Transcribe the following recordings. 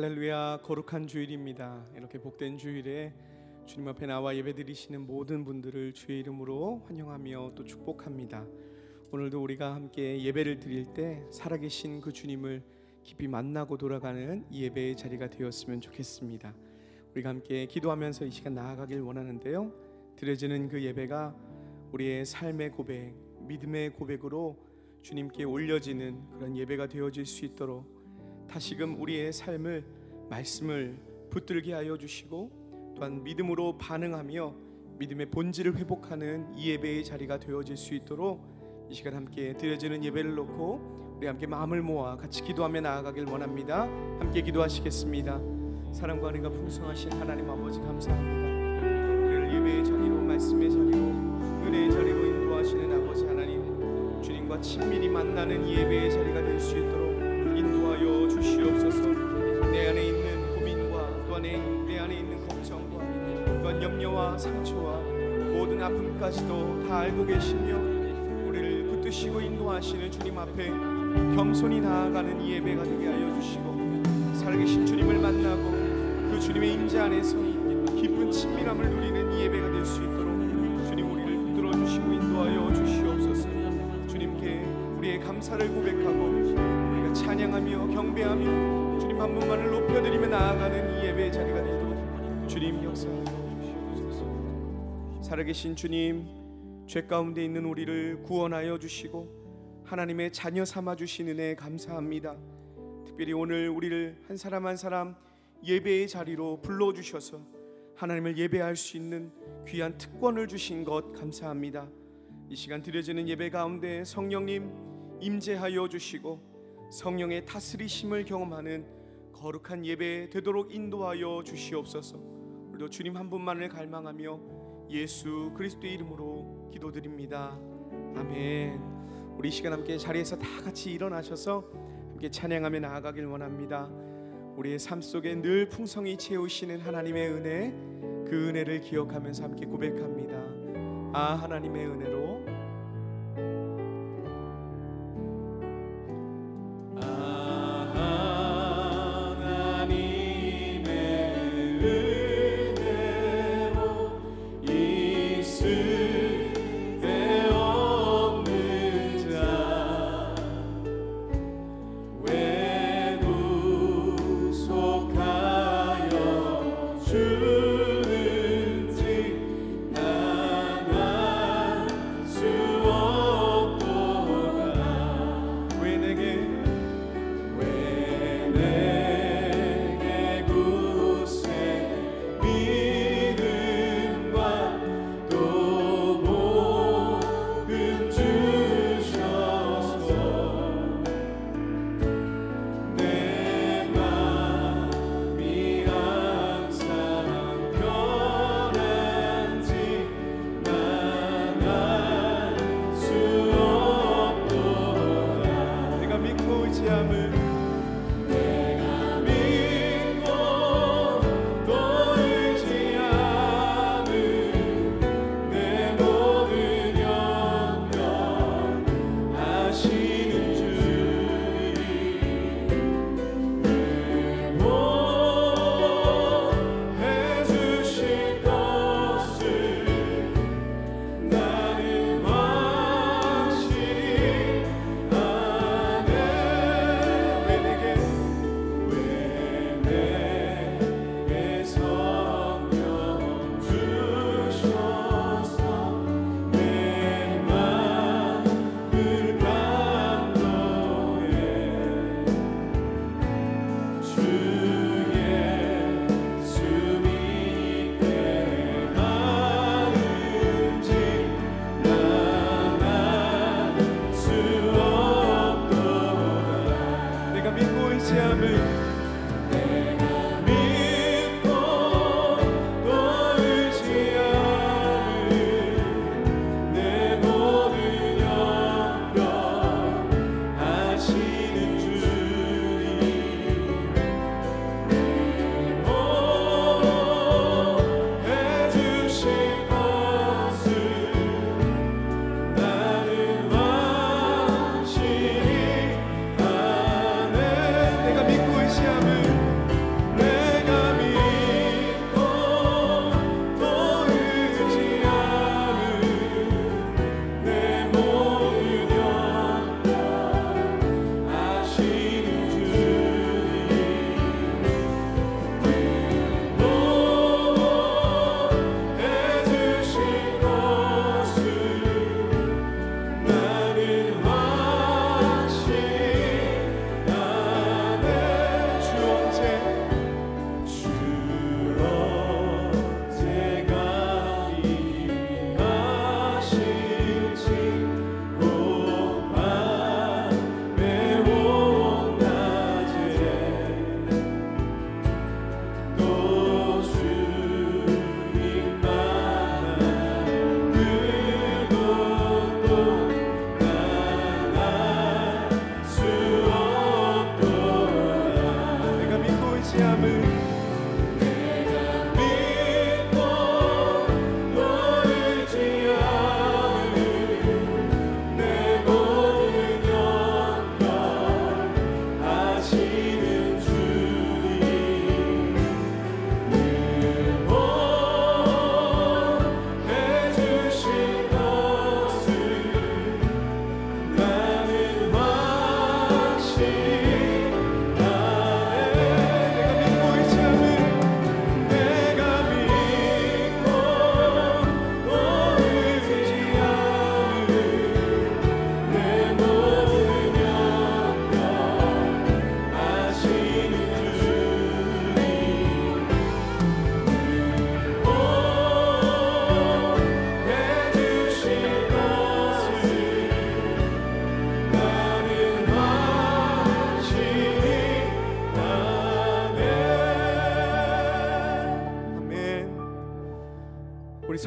할렐루야 거룩한 주일입니다. 이렇게 복된 주일에 주님 앞에 나와 예배드리시는 모든 분들을 주의 이름으로 환영하며 또 축복합니다. 오늘도 우리가 함께 예배를 드릴 때 살아계신 그 주님을 깊이 만나고 돌아가는 이 예배의 자리가 되었으면 좋겠습니다. 우리가 함께 기도하면서 이 시간 나아가길 원하는데요. 드려지는 그 예배가 우리의 삶의 고백, 믿음의 고백으로 주님께 올려지는 그런 예배가 되어질 수 있도록 다시금 우리의 삶을 말씀을 붙들게 하여 주시고 또한 믿음으로 반응하며 믿음의 본질을 회복하는 이 예배의 자리가 되어질 수 있도록 이 시간 함께 드려지는 예배를 놓고 우리 함께 마음을 모아 같이 기도하며 나아가길 원합니다. 함께 기도하시겠습니다. 사랑과 은혜가 풍성하신 하나님 아버지 감사합니다. 우리를 예배의 자리로 말씀의 자리로 은혜의 자리로 인도하시는 아버지 하나님 주님과 친밀히 만나는 이 예배의 자리가 될 수 있도록 주시옵소서. 내 안에 있는 고민과 또한 내, 내 안에 있는 걱정과 또한 염려와 상처와 모든 아픔까지도 다 알고 계시며 우리를 붙드시고 인도하시는 주님 앞에 겸손히 나아가는 이 예배가 되게 하여 주시고 살아계신 주님을 만나고 그 주님의 임재 안에서 깊은 친밀함을 누리는 이 예배가 될 수 있도록 주님 우리를 붙들어 주시고 인도하여 주시옵소서. 주님께 우리의 감사를 고백하고 찬양하며 경배하며 주님 한 분만을 높여드리며 나아가는 이 예배의 자리가 되도록 주님 역사하여 주시옵소서 살아계신 주님 죄 가운데 있는 우리를 구원하여 주시고 하나님의 자녀 삼아 주신 은혜 감사합니다 특별히 오늘 우리를 한 사람 한 사람 예배의 자리로 불러 주셔서 하나님을 예배할 수 있는 귀한 특권을 주신 것 감사합니다. 이 시간 드려지는 예배 가운데 성령님 임재하여 주시고 성령의 다스리심을 경험하는 거룩한 예배 되도록 인도하여 주시옵소서. 우리도 주님 한 분만을 갈망하며 예수 그리스도의 이름으로 기도드립니다. 아멘. 우리 시간 함께 자리에서 다 같이 일어나셔서 함께 찬양하며 나아가길 원합니다. 우리의 삶 속에 늘 풍성히 채우시는 하나님의 은혜, 그 은혜를 기억하면서 함께 고백합니다. 아 하나님의 은혜로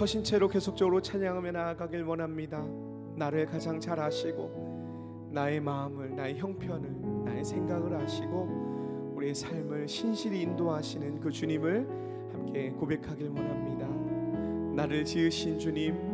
서신 채로 계속적으로 찬양하며 나아가길 원합니다. 나를 가장 잘 아시고 나의 마음을 나의 형편을 나의 생각을 아시고 우리의 삶을 신실히 인도하시는 그 주님을 함께 고백하길 원합니다. 나를 지으신 주님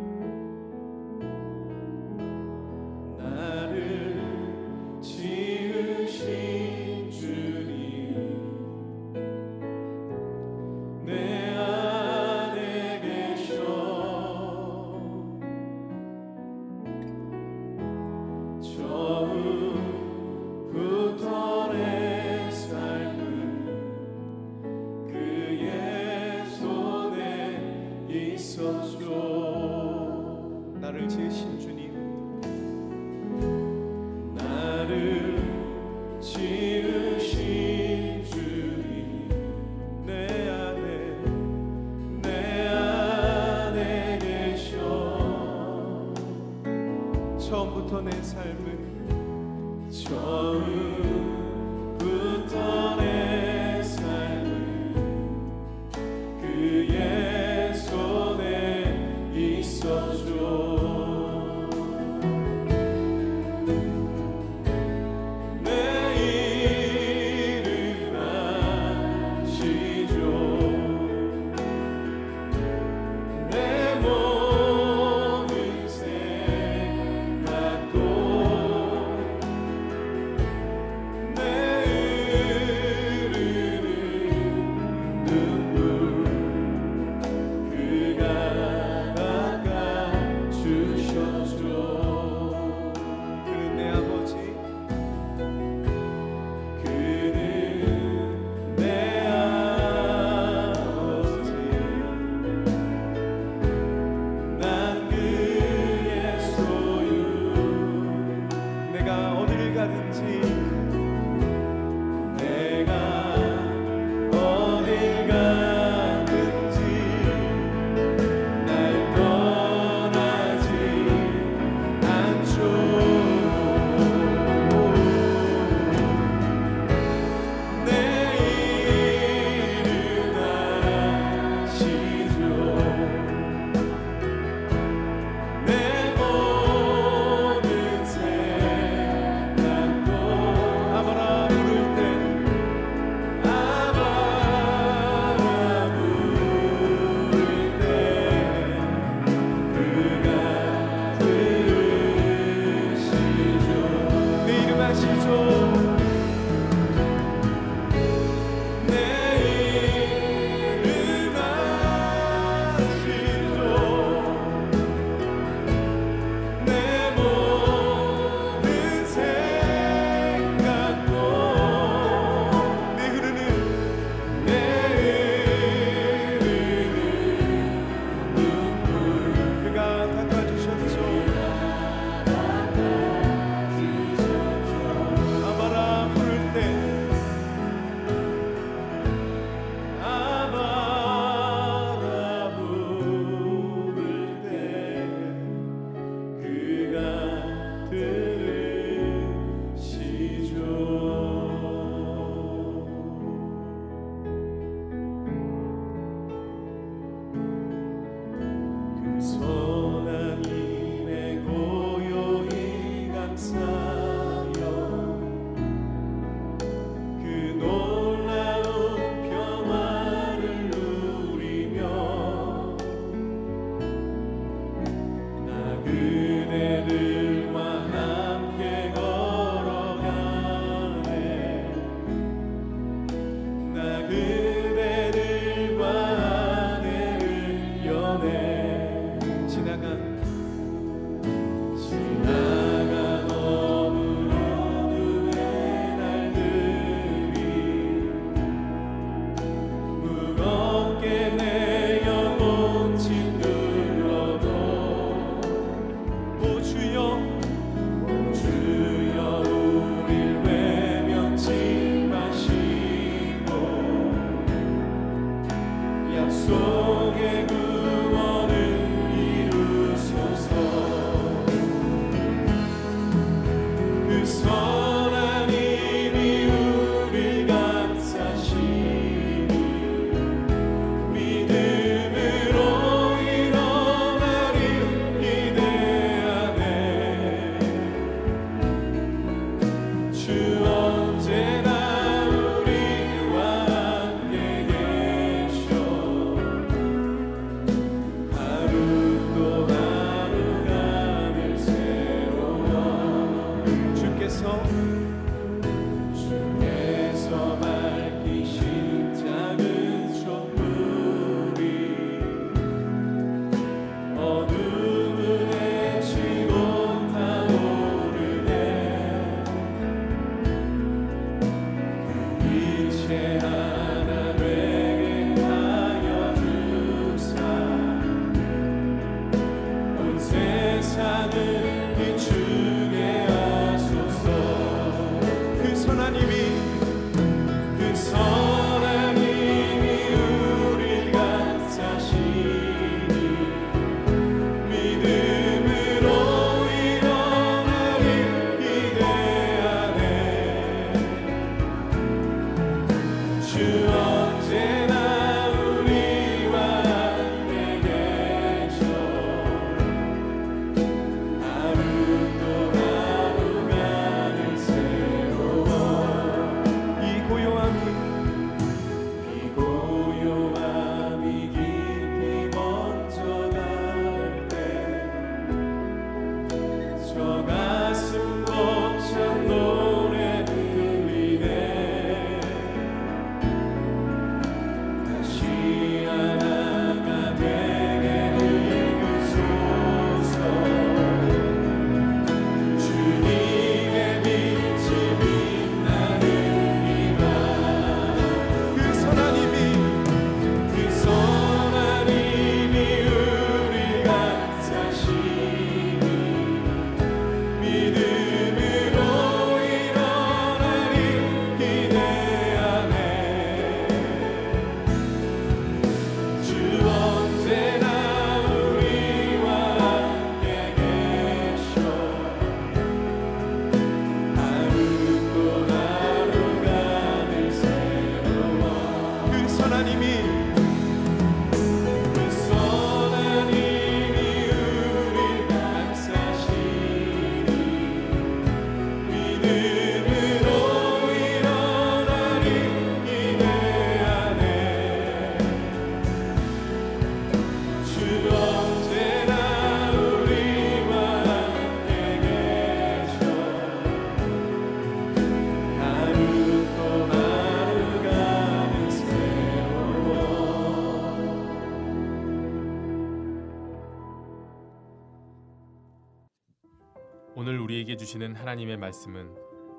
주시는 하나님의 말씀은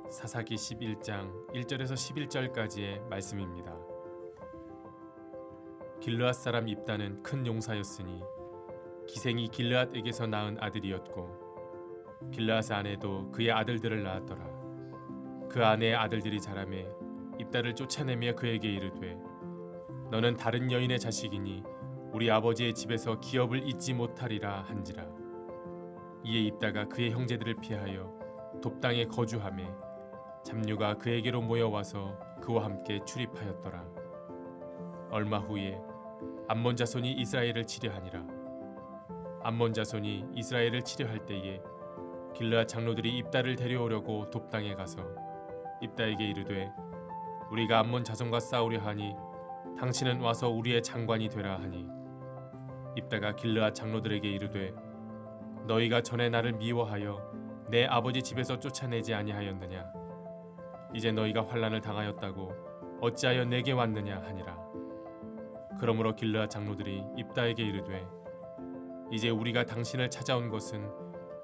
사사기 11장 1절에서 11절까지의 말씀입니다. 길르앗 사람 입다는 큰 용사였으니 기생이 길르앗에게서 낳은 아들이었고 길르앗 아내도 그의 아들들을 낳았더라. 그 아내의 아들들이 자라매 입다를 쫓아내며 그에게 이르되 너는 다른 여인의 자식이니 우리 아버지의 집에서 기업을 잊지 못하리라 한지라. 이에 입다가 그의 형제들을 피하여 돕당에 거주하매 잡류가 그에게로 모여와서 그와 함께 출입하였더라. 얼마 후에 암몬 자손이 이스라엘을 치려하니라. 암몬 자손이 이스라엘을 치려할 때에 길르앗 장로들이 입다를 데려오려고 돕당에 가서 입다에게 이르되 우리가 암몬 자손과 싸우려 하니 당신은 와서 우리의 장관이 되라 하니 입다가 길르앗 장로들에게 이르되 너희가 전에 나를 미워하여 내 아버지 집에서 쫓아내지 아니하였느냐? 이제 너희가 환란을 당하였다고 어찌하여 내게 왔느냐 하니라. 그러므로 길르앗 장로들이 입다에게 이르되 이제 우리가 당신을 찾아온 것은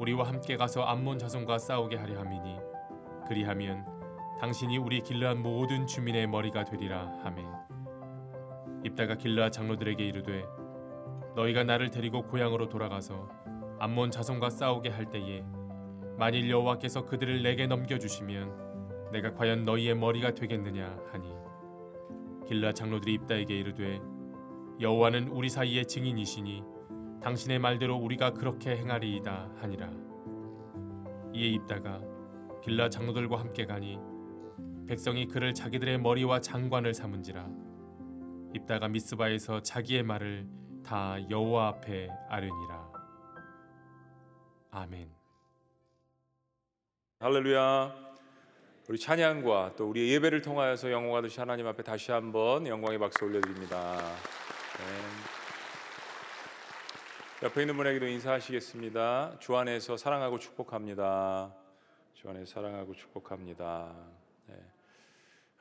우리와 함께 가서 암몬 자손과 싸우게 하려 함이니 그리하면 당신이 우리 길르앗 모든 주민의 머리가 되리라 하매. 입다가 길르앗 장로들에게 이르되 너희가 나를 데리고 고향으로 돌아가서 암몬 자손과 싸우게 할 때에 만일 여호와께서 그들을 내게 넘겨 주시면 내가 과연 너희의 머리가 되겠느냐 하니. 길라 장로들이 입다에게 이르되 여호와는 우리 사이의 증인이시니 당신의 말대로 우리가 그렇게 행하리이다 하니라. 이에 입다가 길라 장로들과 함께 가니 백성이 그를 자기들의 머리와 장관을 삼은지라. 입다가 미스바에서 자기의 말을 다 여호와 앞에 아뢰니라. 아멘 할렐루야. 우리 찬양과 또 우리 예배를 통하여서 영광 받으신 하나님 앞에 다시 한번 영광의 박수 올려드립니다. 네. 옆에 있는 분에게도 인사하시겠습니다. 주 안에서 사랑하고 축복합니다. 주 안에서 사랑하고 축복합니다. 네.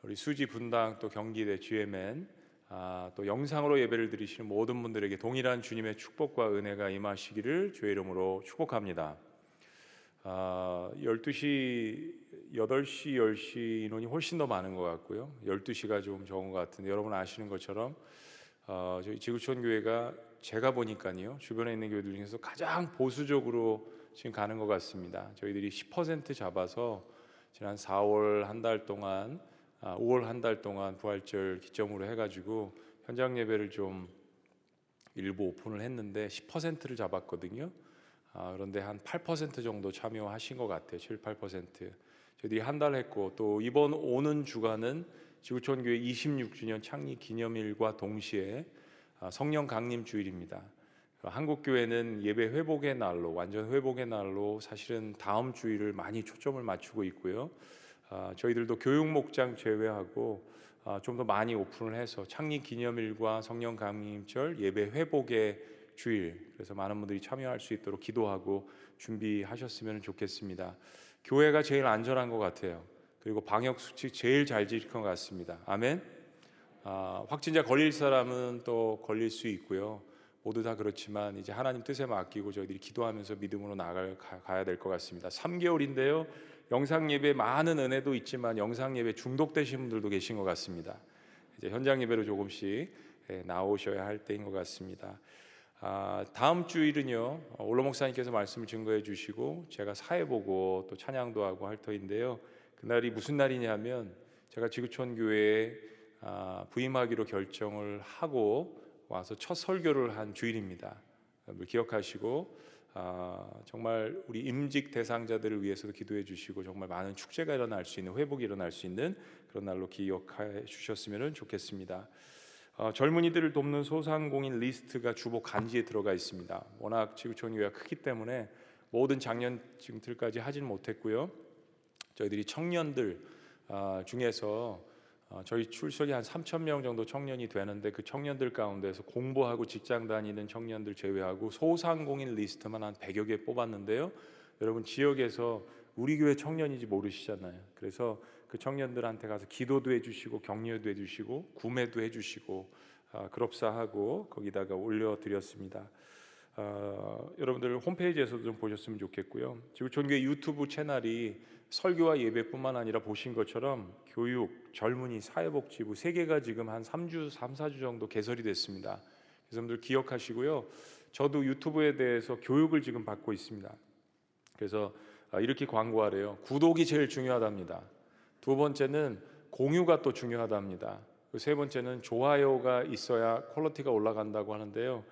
우리 수지 분당 또 경기대 GMN 아, 또 영상으로 예배를 드리시는 모든 분들에게 동일한 주님의 축복과 은혜가 임하시기를 주의 이름으로 축복합니다. 아, 12시, 8시, 10시 인원이 훨씬 더 많은 것 같고요. 12시가 좀 적은 것 같은데 여러분 아시는 것처럼 어, 저희 지구촌 교회가 제가 보니까요 주변에 있는 교회들 중에서 가장 보수적으로 지금 가는 것 같습니다. 저희들이 10% 잡아서 지난 4월 한 달 동안, 아, 5월 한 달 동안 부활절 기점으로 해가지고 현장 예배를 좀 일부 오픈을 했는데 10%를 잡았거든요. 아, 그런데 한 8% 정도 참여하신 것 같아요. 7, 8%. 저희들이 한달 했고 또 이번 오는 주간은 지구촌 교회 26주년 창립 기념일과 동시에 아, 성령 강림 주일입니다. 한국 교회는 예배 회복의 날로 완전 회복의 날로 사실은 다음 주일을 많이 초점을 맞추고 있고요. 아, 저희들도 교육 목장 제외하고 아, 좀더 많이 오픈을 해서 창립 기념일과 성령 강림절 예배 회복의 주일 그래서 많은 분들이 참여할 수 있도록 기도하고 준비하셨으면 좋겠습니다. 교회가 제일 안전한 것 같아요. 그리고 방역 수칙 제일 잘 지킬 것 같습니다. 아멘. 아, 확진자 걸릴 사람은 또 걸릴 수 있고요. 모두 다 그렇지만 이제 하나님 뜻에 맡기고 저희들이 기도하면서 믿음으로 나갈 가야 될 것 같습니다. 3개월인데요. 영상 예배 많은 은혜도 있지만 영상 예배 중독되신 분들도 계신 것 같습니다. 이제 현장 예배로 조금씩 예, 나오셔야 할 때인 것 같습니다. 아, 다음 주일은요 올로 목사님께서 말씀을 증거해 주시고 제가 사회 보고 또 찬양도 하고 할 터인데요. 그날이 무슨 날이냐면 제가 지구촌 교회에 아, 부임하기로 결정을 하고 와서 첫 설교를 한 주일입니다. 기억하시고 아, 정말 우리 임직 대상자들을 위해서도 기도해 주시고 정말 많은 축제가 일어날 수 있는 회복이 일어날 수 있는 그런 날로 기억해 주셨으면 좋겠습니다. 어, 젊은이들을 돕는 소상공인 리스트가 주보 간지에 들어가 있습니다. 워낙 지구촌 교회가 크기 때문에 모든 장년층들까지 하지는 못했고요. 저희들이 청년들 아, 중에서 어, 저희 출석이 한 3천 명 정도 청년이 되는데 그 청년들 가운데서 공부하고 직장 다니는 청년들 제외하고 소상공인 리스트만 한 100여 개 뽑았는데요. 여러분 지역에서 우리 교회 청년인지 모르시잖아요. 그래서 그 청년들한테 가서 기도도 해주시고 격려도 해주시고 구매도 해주시고 아, 그럽사하고 거기다가 올려드렸습니다. 어, 여러분들 홈페이지에서도 좀 보셨으면 좋겠고요. 지금 전교회 유튜브 채널이 설교와 예배뿐만 아니라 보신 것처럼 교육, 젊은이, 사회복지부 세 개가 지금 한 3주, 3, 4주 정도 개설이 됐습니다. 그래서 여러분들 기억하시고요. 저도 유튜브에 대해서 교육을 지금 받고 있습니다. 그래서 아, 이렇게 광고하래요. 구독이 제일 중요하답니다. 두 번째는 공유가 또 중요하답니다. 세 번째는 좋아요가 있어야 quality가 올라간다고 하는데요.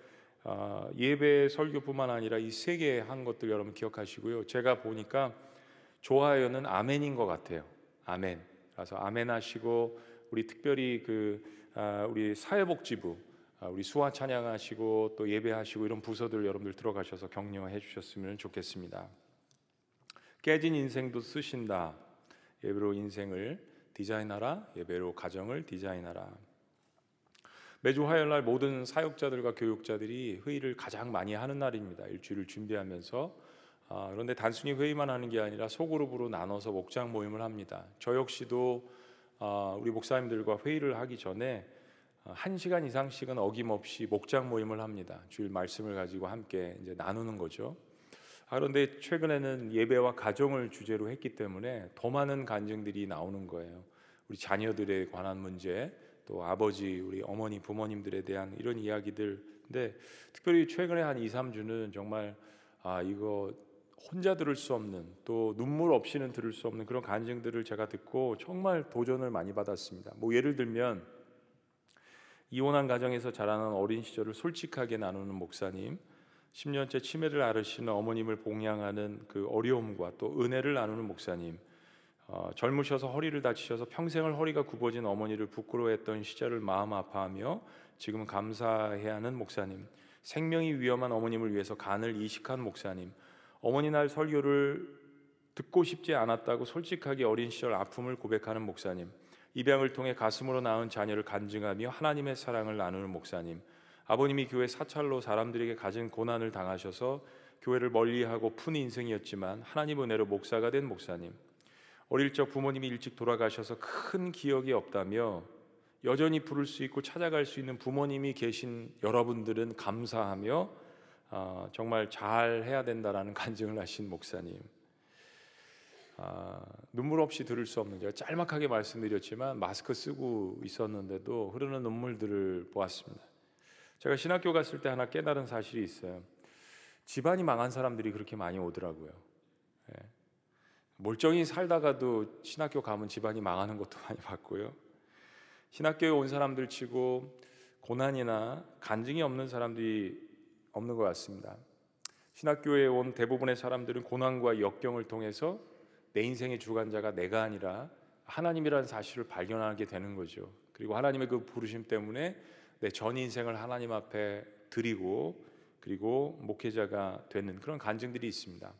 어, 예배 설교뿐만 아니라 이 세 개 한 것들 여러분 기억하시고요. 제가 보니까 좋아요는 아멘인 것 같아요. 아멘. 그래서 아멘 하시고 우리 특별히 그 아, 우리 사회복지부 아, 우리 수화 찬양하시고 또 예배하시고 이런 부서들 여러분들 들어가셔서 격려해 주셨으면 좋겠습니다. 깨진 인생도 쓰신다. 예배로 인생을 디자인하라. 예배로 가정을 디자인하라. 매주 화요일 날 모든 사역자들과 교육자들이 회의를 가장 많이 하는 날입니다. 일주일을 준비하면서 아, 그런데 단순히 회의만 하는 게 아니라 소그룹으로 나눠서 목장 모임을 합니다. 저 역시도 아, 우리 목사님들과 회의를 하기 전에 아, 한 시간 이상씩은 어김없이 목장 모임을 합니다. 주일 말씀을 가지고 함께 이제 나누는 거죠. 아, 그런데 최근에는 예배와 가정을 주제로 했기 때문에 더 많은 간증들이 나오는 거예요. 우리 자녀들에 관한 문제, 또 아버지, 우리 어머니, 부모님들에 대한 이런 이야기들. 근데 특별히 최근에 한 2, 3주는 정말 아, 이거 혼자 들을 수 없는 또 눈물 없이는 들을 수 없는 그런 간증들을 제가 듣고 정말 도전을 많이 받았습니다. 뭐 예를 들면 이혼한 가정에서 자라는 어린 시절을 솔직하게 나누는 목사님, 10년째 치매를 앓으시는 어머님을 봉양하는 그 어려움과 또 은혜를 나누는 목사님, 어, 젊으셔서 허리를 다치셔서 평생을 허리가 굽어진 어머니를 부끄러워했던 시절을 마음 아파하며 지금 감사해야 하는 목사님, 생명이 위험한 어머님을 위해서 간을 이식한 목사님, 어머니 날 설교를 듣고 싶지 않았다고 솔직하게 어린 시절 아픔을 고백하는 목사님, 입양을 통해 가슴으로 낳은 자녀를 간증하며 하나님의 사랑을 나누는 목사님, 아버님이 교회 사찰로 사람들에게 가진 고난을 당하셔서 교회를 멀리하고 푼 인생이었지만 하나님 은혜로 목사가 된 목사님, 어릴 적 부모님이 일찍 돌아가셔서 큰 기억이 없다며 여전히 부를 수 있고 찾아갈 수 있는 부모님이 계신 여러분들은 감사하며 아, 정말 잘 해야 된다라는 간증을 하신 목사님. 아, 눈물 없이 들을 수 없는 제가 짤막하게 말씀드렸지만 마스크 쓰고 있었는데도 흐르는 눈물들을 보았습니다. 제가 신학교 갔을 때 하나 깨달은 사실이 있어요. 집안이 망한 사람들이 그렇게 많이 오더라고요. 예. 멀쩡히 살다가도 신학교 가면 집안이 망하는 것도 많이 봤고요. 신학교에 온 사람들 치고 고난이나 간증이 없는 사람들이 없는 것 같습니다. 신학교에 온 대부분의 사람들은 고난과 역경을 통해서 내 인생의 주관자가 내가 아니라 하나님이라는 사실을 발견하게 되는 거죠. 그리고 하나님의 그 부르심 때문에 내 전 인생을 하나님 앞에 드리고 그리고 목회자가 되는 그런 간증들이 있습니다.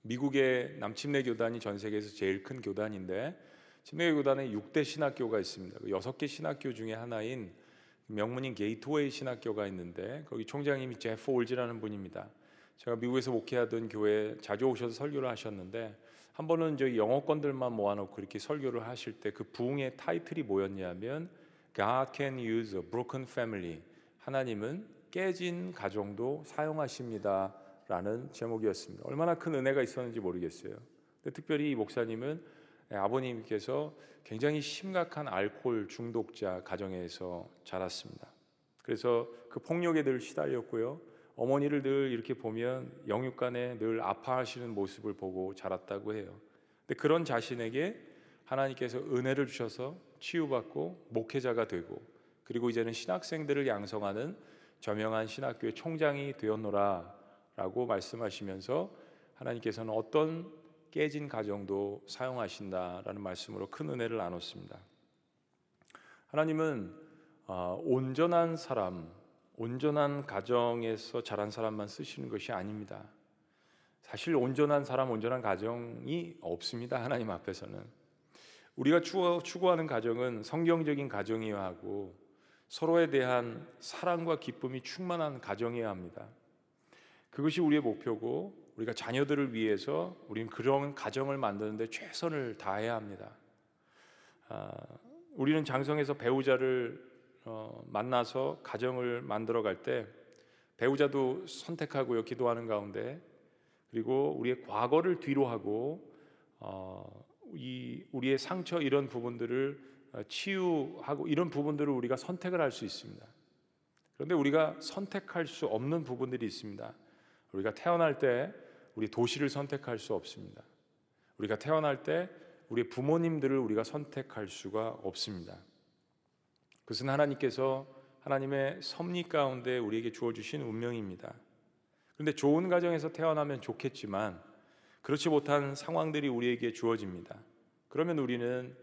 미국의 남침내 교단이 전 세계에서 제일 큰 교단인데 침례 교단에 6대 신학교가 있습니다. 그 6개 신학교 중에 하나인 명문인 게이트웨이 신학교가 있는데 거기 총장님이 제프 올지라는 분입니다. 제가 미국에서 목회하던 교회 자주 오셔서 설교를 하셨는데 한 번은 저 영어권들만 모아놓고 이렇게 설교를 하실 때 그 부흥의 타이틀이 뭐였냐면 God can use a broken family. 하나님은 깨진 가정도 사용하십니다 라는 제목이었습니다. 얼마나 큰 은혜가 있었는지 모르겠어요. 근데 특별히 이 목사님은 아버님께서 굉장히 심각한 알코올 중독자 가정에서 자랐습니다. 그래서 그 폭력에 늘 시달렸고요. 어머니를 늘 이렇게 보면 영육간에 늘 아파하시는 모습을 보고 자랐다고 해요. 근데 그런 자신에게 하나님께서 은혜를 주셔서 치유받고 목회자가 되고 그리고 이제는 신학생들을 양성하는 저명한 신학교의 총장이 되었노라라고 말씀하시면서 하나님께서는 어떤 깨진 가정도 사용하신다라는 말씀으로 큰 은혜를 나눴습니다. 하나님은 어, 온전한 사람, 온전한 가정에서 자란 사람만 쓰시는 것이 아닙니다. 사실 온전한 사람, 온전한 가정이 없습니다. 하나님 앞에서는 우리가 추구하는 가정은 성경적인 가정이어야 하고 서로에 대한 사랑과 기쁨이 충만한 가정이어야 합니다. 그것이 우리의 목표고 우리가 자녀들을 위해서 우리는 그런 가정을 만드는데 최선을 다해야 합니다. 아, 우리는 장성에서 배우자를 어, 만나서 가정을 만들어 갈 때 배우자도 선택하고요 기도하는 가운데 그리고 우리의 과거를 뒤로 하고 어, 이 우리의 상처 이런 부분들을 어, 치유하고 이런 부분들을 우리가 선택을 할 수 있습니다. 그런데 우리가 선택할 수 없는 부분들이 있습니다. 우리가 태어날 때 우리 도시를 선택할 수 없습니다. 우리가 태어날 때 우리 부모님들을 우리가 선택할 수가 없습니다. 그것은 하나님께서 하나님의 섭리 가운데 우리에게 주어 주신 운명입니다. 그런데 좋은 가정에서 태어나면 좋겠지만 그렇지 못한 상황들이 우리에게 주어집니다. 그러면 우리는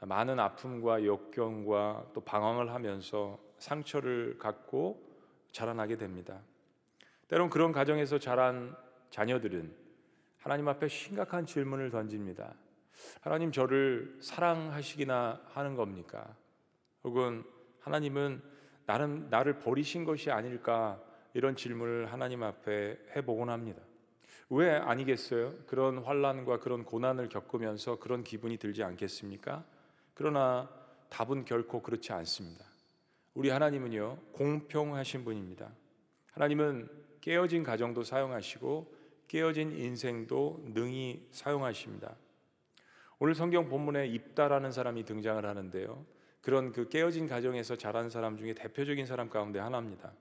많은 아픔과 역경과 또 방황을 하면서 상처를 갖고 자라나게 됩니다. 때론 그런 가정에서 자란 자녀들은 하나님 앞에 심각한 질문을 던집니다. 하나님 저를 사랑하시기나 하는 겁니까? 혹은 하나님은 나는 나를 버리신 것이 아닐까 이런 질문을 하나님 앞에 해보곤 합니다. 왜 아니겠어요? 그런 환란과 그런 고난을 겪으면서 그런 기분이 들지 않겠습니까? 그러나 답은 결코 그렇지 않습니다. 우리 하나님은요, 공평하신 분입니다. 하나님은 깨어진 가정도 사용하시고 깨어진 인생도 능히 사용하십니다. 오늘 성경 본문에 입다라는 사람이 등장을 하는데요. 그런 그 깨어진 가정에서 자란 사람 중에 대표적인 사람 가운데 하나입니다.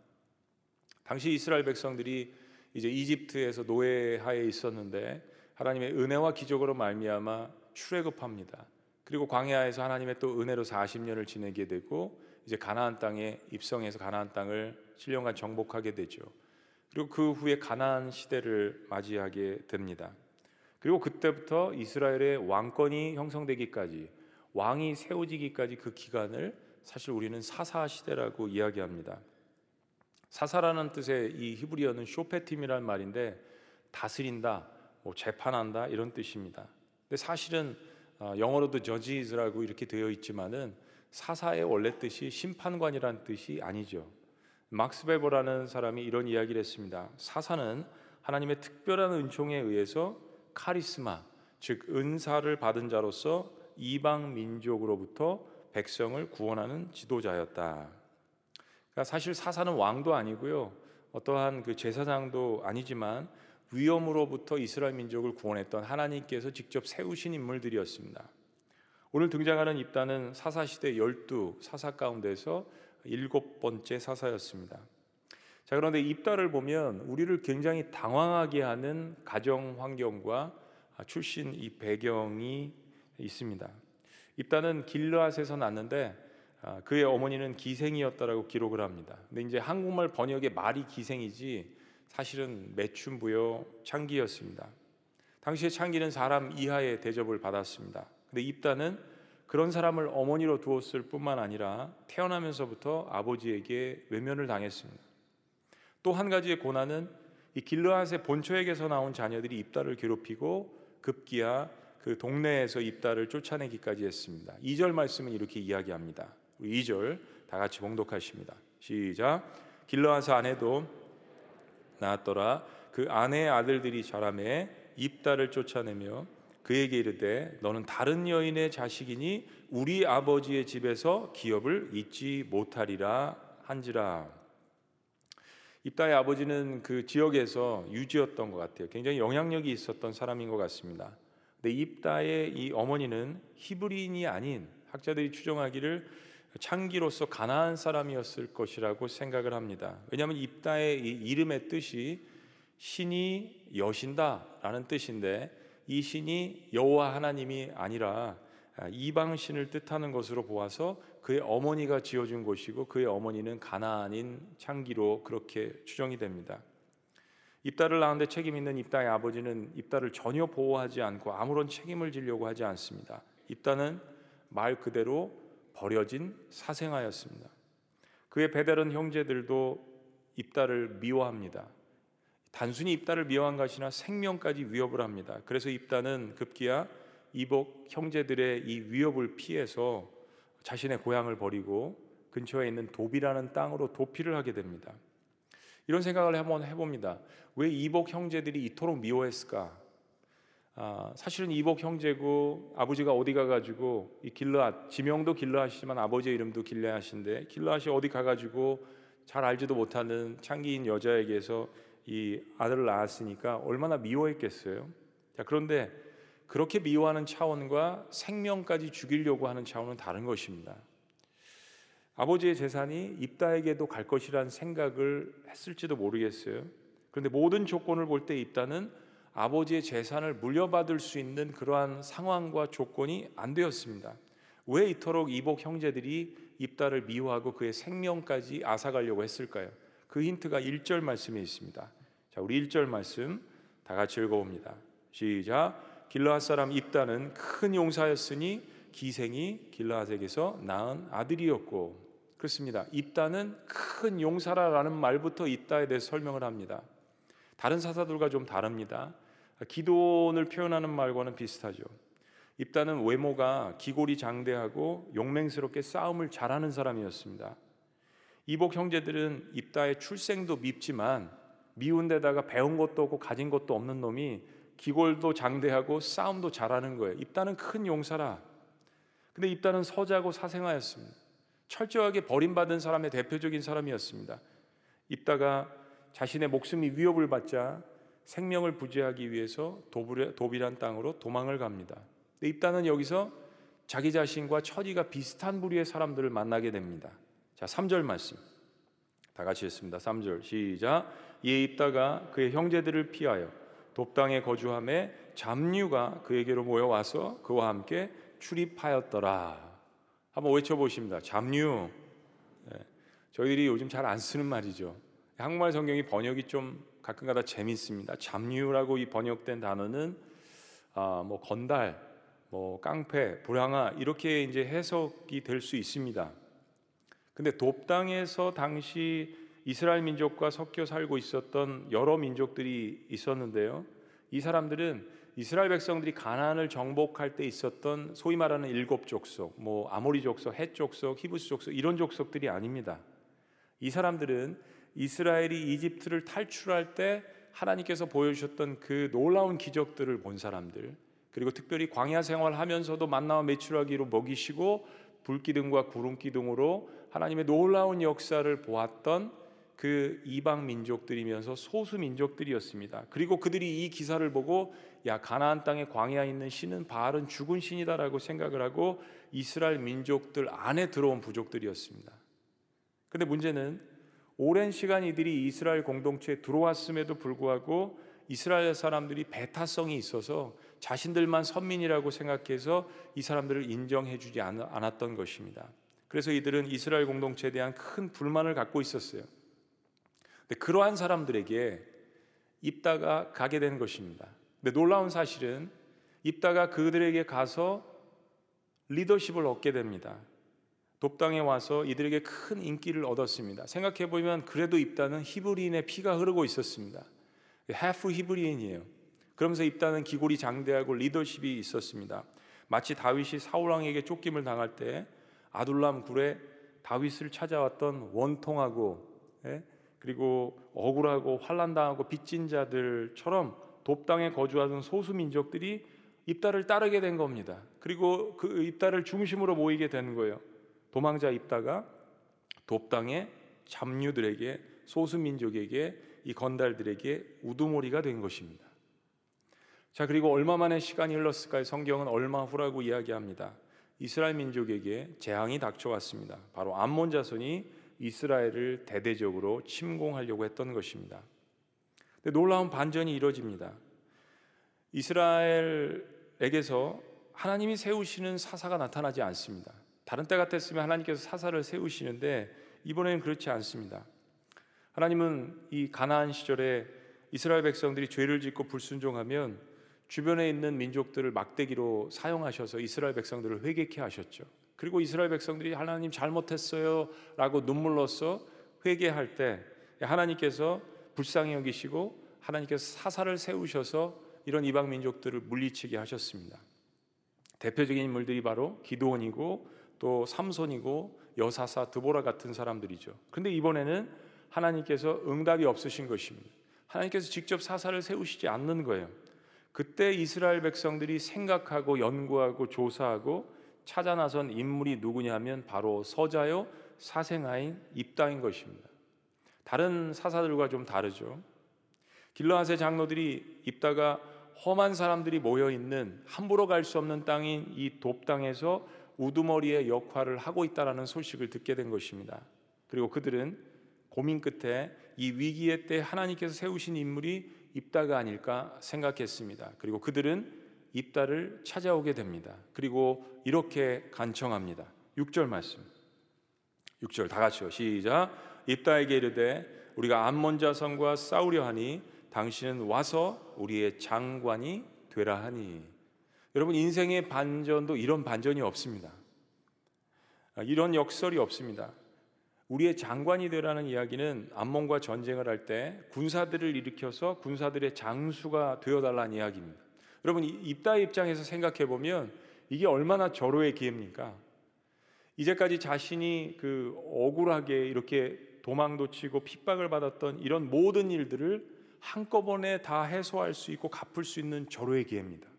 당시 이스라엘 백성들이 이제 이집트에서 노예하에 있었는데 하나님의 은혜와 기적으로 말미암아 출애굽합니다. 그리고 광야에서 하나님의 또 은혜로 40년을 지내게 되고 이제 가나안 땅에 입성해서 가나안 땅을 7년간 정복하게 되죠. 그리고 그 후에 가나안 시대를 맞이하게 됩니다. 그리고 그때부터 이스라엘의 왕권이 형성되기까지 왕이 세워지기까지 그 기간을 사실 우리는 사사 시대라고 이야기합니다. 사사라는 뜻의 이 히브리어는 쇼페팀이라는 말인데 다스린다, 뭐 재판한다 이런 뜻입니다. 근데 사실은 어, 영어로도 judges라고 이렇게 되어 있지만은 사사의 원래 뜻이 심판관이라는 뜻이 아니죠. 막스 베버라는 사람이 이런 이야기를 했습니다. 사사는 하나님의 특별한 은총에 의해서 카리스마, 즉 은사를 받은 자로서 이방 민족으로부터 백성을 구원하는 지도자였다. 그러니까 사실 사사는 왕도 아니고요. 어떠한 그 제사장도 아니지만 위험으로부터 이스라엘 민족을 구원했던 하나님께서 직접 세우신 인물들이었습니다. 오늘 등장하는 입단은 사사 시대 열두 사사 가운데서 일곱 번째 사사였습니다. 자 그런데 입다를 보면 우리를 굉장히 당황하게 하는 가정 환경과 출신 이 배경이 있습니다. 입다는 길르앗에서 났는데 아, 그의 어머니는 기생이었다라고 기록을 합니다. 근데 이제 한국말 번역의 말이 기생이지 사실은 매춘부여 창기였습니다. 당시에 창기는 사람 이하의 대접을 받았습니다. 근데 입다는 그런 사람을 어머니로 두었을 뿐만 아니라 태어나면서부터 아버지에게 외면을 당했습니다. 또 한 가지의 고난은 이 길르앗의 본처에게서 나온 자녀들이 입다를 괴롭히고 급기야 그 동네에서 입다를 쫓아내기까지 했습니다. 2절 말씀은 이렇게 이야기합니다. 우리 2절 다 같이 봉독하십니다. 시작. 길르앗 아내도 낳았더라. 그 아내의 아들들이 자라매 입다를 쫓아내며 그에게 이르되 너는 다른 여인의 자식이니 우리 아버지의 집에서 기업을 잊지 못하리라 한지라. 입다의 아버지는 그 지역에서 유지였던 것 같아요. 굉장히 영향력이 있었던 사람인 것 같습니다. 근데 입다의 이 어머니는 히브리인이 아닌 학자들이 추정하기를 창기로서 가나안 사람이었을 것이라고 생각을 합니다. 왜냐하면 입다의 이 이름의 뜻이 신이 여신다라는 뜻인데 이 신이 여호와 하나님이 아니라 이방 신을 뜻하는 것으로 보아서 그의 어머니가 지어준 곳이고 그의 어머니는 가나안인 창기로 그렇게 추정이 됩니다. 입다를 낳은데 책임 있는 입다의 아버지는 입다를 전혀 보호하지 않고 아무런 책임을 지려고 하지 않습니다. 입다는 말 그대로 버려진 사생아였습니다. 그의 배다른 형제들도 입다를 미워합니다. 단순히 입다를 미워한 것이나 생명까지 위협을 합니다. 그래서 입다는 급기야 이복 형제들의 이 위협을 피해서 자신의 고향을 버리고 근처에 있는 도비라는 땅으로 도피를 하게 됩니다. 이런 생각을 한번 해봅니다. 왜 이복 형제들이 이토록 미워했을까? 아, 사실은 이복 형제고 아버지가 어디 가가지고 이 길르앗 지명도 길르앗이지만 아버지의 이름도 길르앗인데 길르앗이 어디 가가지고 잘 알지도 못하는 창기인 여자에게서 이 아들을 낳았으니까 얼마나 미워했겠어요. 자 그런데 그렇게 미워하는 차원과 생명까지 죽이려고 하는 차원은 다른 것입니다. 아버지의 재산이 입다에게도 갈 것이라는 생각을 했을지도 모르겠어요. 그런데 모든 조건을 볼 때 입다는 아버지의 재산을 물려받을 수 있는 그러한 상황과 조건이 안 되었습니다. 왜 이토록 이복 형제들이 입다를 미워하고 그의 생명까지 앗아가려고 했을까요? 그 힌트가 1절 말씀에 있습니다. 자, 우리 1절 말씀 다 같이 읽어봅니다. 시작. 길라앗 사람 입다는 큰 용사였으니 기생이 길라앗에게서 낳은 아들이었고 그렇습니다. 입다는 큰 용사라라는 말부터 입다에 대해 설명을 합니다. 다른 사사들과 좀 다릅니다. 기도원을 표현하는 말과는 비슷하죠. 입다는 외모가 기골이 장대하고 용맹스럽게 싸움을 잘하는 사람이었습니다. 이복 형제들은 입다의 출생도 밉지만 미운 데다가 배운 것도 없고 가진 것도 없는 놈이 기골도 장대하고 싸움도 잘하는 거예요. 입다는 큰 용사라. 근데 입다는 서자고 사생아였습니다. 철저하게 버림받은 사람의 대표적인 사람이었습니다. 입다가 자신의 목숨이 위협을 받자 생명을 부지하기 위해서 도비란 땅으로 도망을 갑니다. 입다는 여기서 자기 자신과 처지가 비슷한 부류의 사람들을 만나게 됩니다. 자, 3절 말씀. 다 같이 했습니다. 3절 시작. 이에 입다가 그의 형제들을 피하여 돕당에 거주함에 잡류가 그에게로 모여와서 그와 함께 출입하였더라. 한번 외쳐보십니다. 잡류. 네. 저희들이 요즘 잘 안 쓰는 말이죠. 한국말 성경이 번역이 좀 가끔가다 재밌습니다. 잡류라고 이 번역된 단어는 아, 뭐 건달, 뭐 깡패, 불황아 이렇게 이제 해석이 될 수 있습니다. 근데 돕당에서 당시 이스라엘 민족과 섞여 살고 있었던 여러 민족들이 있었는데요. 이 사람들은 이스라엘 백성들이 가나안을 정복할 때 있었던 소위 말하는 일곱 족속, 뭐 아모리 족속, 헷 족속, 히브스 족속 이런 족속들이 아닙니다. 이 사람들은 이스라엘이 이집트를 탈출할 때 하나님께서 보여주셨던 그 놀라운 기적들을 본 사람들, 그리고 특별히 광야 생활하면서도 만나와 매출하기로 먹이시고 불기둥과 구름기둥으로 하나님의 놀라운 역사를 보았던 그 이방 민족들이면서 소수 민족들이었습니다. 그리고 그들이 이 기사를 보고 야 가나안 땅에 광야에 있는 신은 바알은 죽은 신이다라고 생각을 하고 이스라엘 민족들 안에 들어온 부족들이었습니다. 근데 문제는 오랜 시간 이들이 이스라엘 공동체에 들어왔음에도 불구하고 이스라엘 사람들이 배타성이 있어서 자신들만 선민이라고 생각해서 이 사람들을 인정해 주지 않았던 것입니다. 그래서 이들은 이스라엘 공동체에 대한 큰 불만을 갖고 있었어요. 근데 그러한 사람들에게 입다가 가게 된 것입니다. 근데 놀라운 사실은 입다가 그들에게 가서 리더십을 얻게 됩니다. 돕당에 와서 이들에게 큰 인기를 얻었습니다. 생각해 보면 그래도 입다는 히브리인의 피가 흐르고 있었습니다. 하프 히브리인이에요. 그러면서 입다는 기골이 장대하고 리더십이 있었습니다. 마치 다윗이 사울 왕에게 쫓김을 당할 때 아둘람 굴에 다윗을 찾아왔던 원통하고 예? 그리고 억울하고 환란당하고 빚진 자들처럼 돕당에 거주하던 소수 민족들이 입다를 따르게 된 겁니다. 그리고 그 입다를 중심으로 모이게 된 거예요. 도망자 입다가 돕당의 잡류들에게 소수 민족에게 이 건달들에게 우두머리가 된 것입니다. 자, 그리고 얼마 만에 시간이 흘렀을까요? 성경은 얼마 후라고 이야기합니다. 이스라엘 민족에게 재앙이 닥쳐왔습니다. 바로 암몬 자손이 이스라엘을 대대적으로 침공하려고 했던 것입니다. 놀라운 반전이 이루어집니다. 이스라엘에게서 하나님이 세우시는 사사가 나타나지 않습니다. 다른 때 같았으면 하나님께서 사사를 세우시는데 이번에는 그렇지 않습니다. 하나님은 이 가나안 시절에 이스라엘 백성들이 죄를 짓고 불순종하면 주변에 있는 민족들을 막대기로 사용하셔서 이스라엘 백성들을 회개케 하셨죠. 그리고 이스라엘 백성들이 하나님 잘못했어요라고 눈물로써 회개할 때 하나님께서 불쌍히 여기시고 하나님께서 사사를 세우셔서 이런 이방 민족들을 물리치게 하셨습니다. 대표적인 인물들이 바로 기도원이고 또 삼손이고 여사사 드보라 같은 사람들이죠. 그런데 이번에는 하나님께서 응답이 없으신 것입니다. 하나님께서 직접 사사를 세우시지 않는 거예요. 그때 이스라엘 백성들이 생각하고 연구하고 조사하고 찾아 나선 인물이 누구냐면 바로 서자요 사생아인 입당인 것입니다. 다른 사사들과 좀 다르죠. 길라앗의 장로들이 입다가 험한 사람들이 모여 있는 함부로 갈 수 없는 땅인 이 돕당에서 우두머리의 역할을 하고 있다라는 소식을 듣게 된 것입니다. 그리고 그들은 고민 끝에 이 위기의 때 하나님께서 세우신 인물이 입다가 아닐까 생각했습니다. 그리고 그들은 입다를 찾아오게 됩니다. 그리고 이렇게 간청합니다. 6절 말씀. 6절 다 같이요. 시작. 입다에게 이르되 우리가 암몬 자손과 싸우려 하니 당신은 와서 우리의 장관이 되라 하니. 여러분 인생의 반전도 이런 반전이 없습니다. 이런 역설이 없습니다. 우리의 장관이 되라는 이야기는 암몬과 전쟁을 할 때 군사들을 일으켜서 군사들의 장수가 되어달라는 이야기입니다. 여러분 입다의 입장에서 생각해 보면 이게 얼마나 절호의 기회입니까? 이제까지 자신이 그 억울하게 이렇게 도망도 치고 핍박을 받았던 이런 모든 일들을 한꺼번에 다 해소할 수 있고 갚을 수 있는 절호의 기회입니다.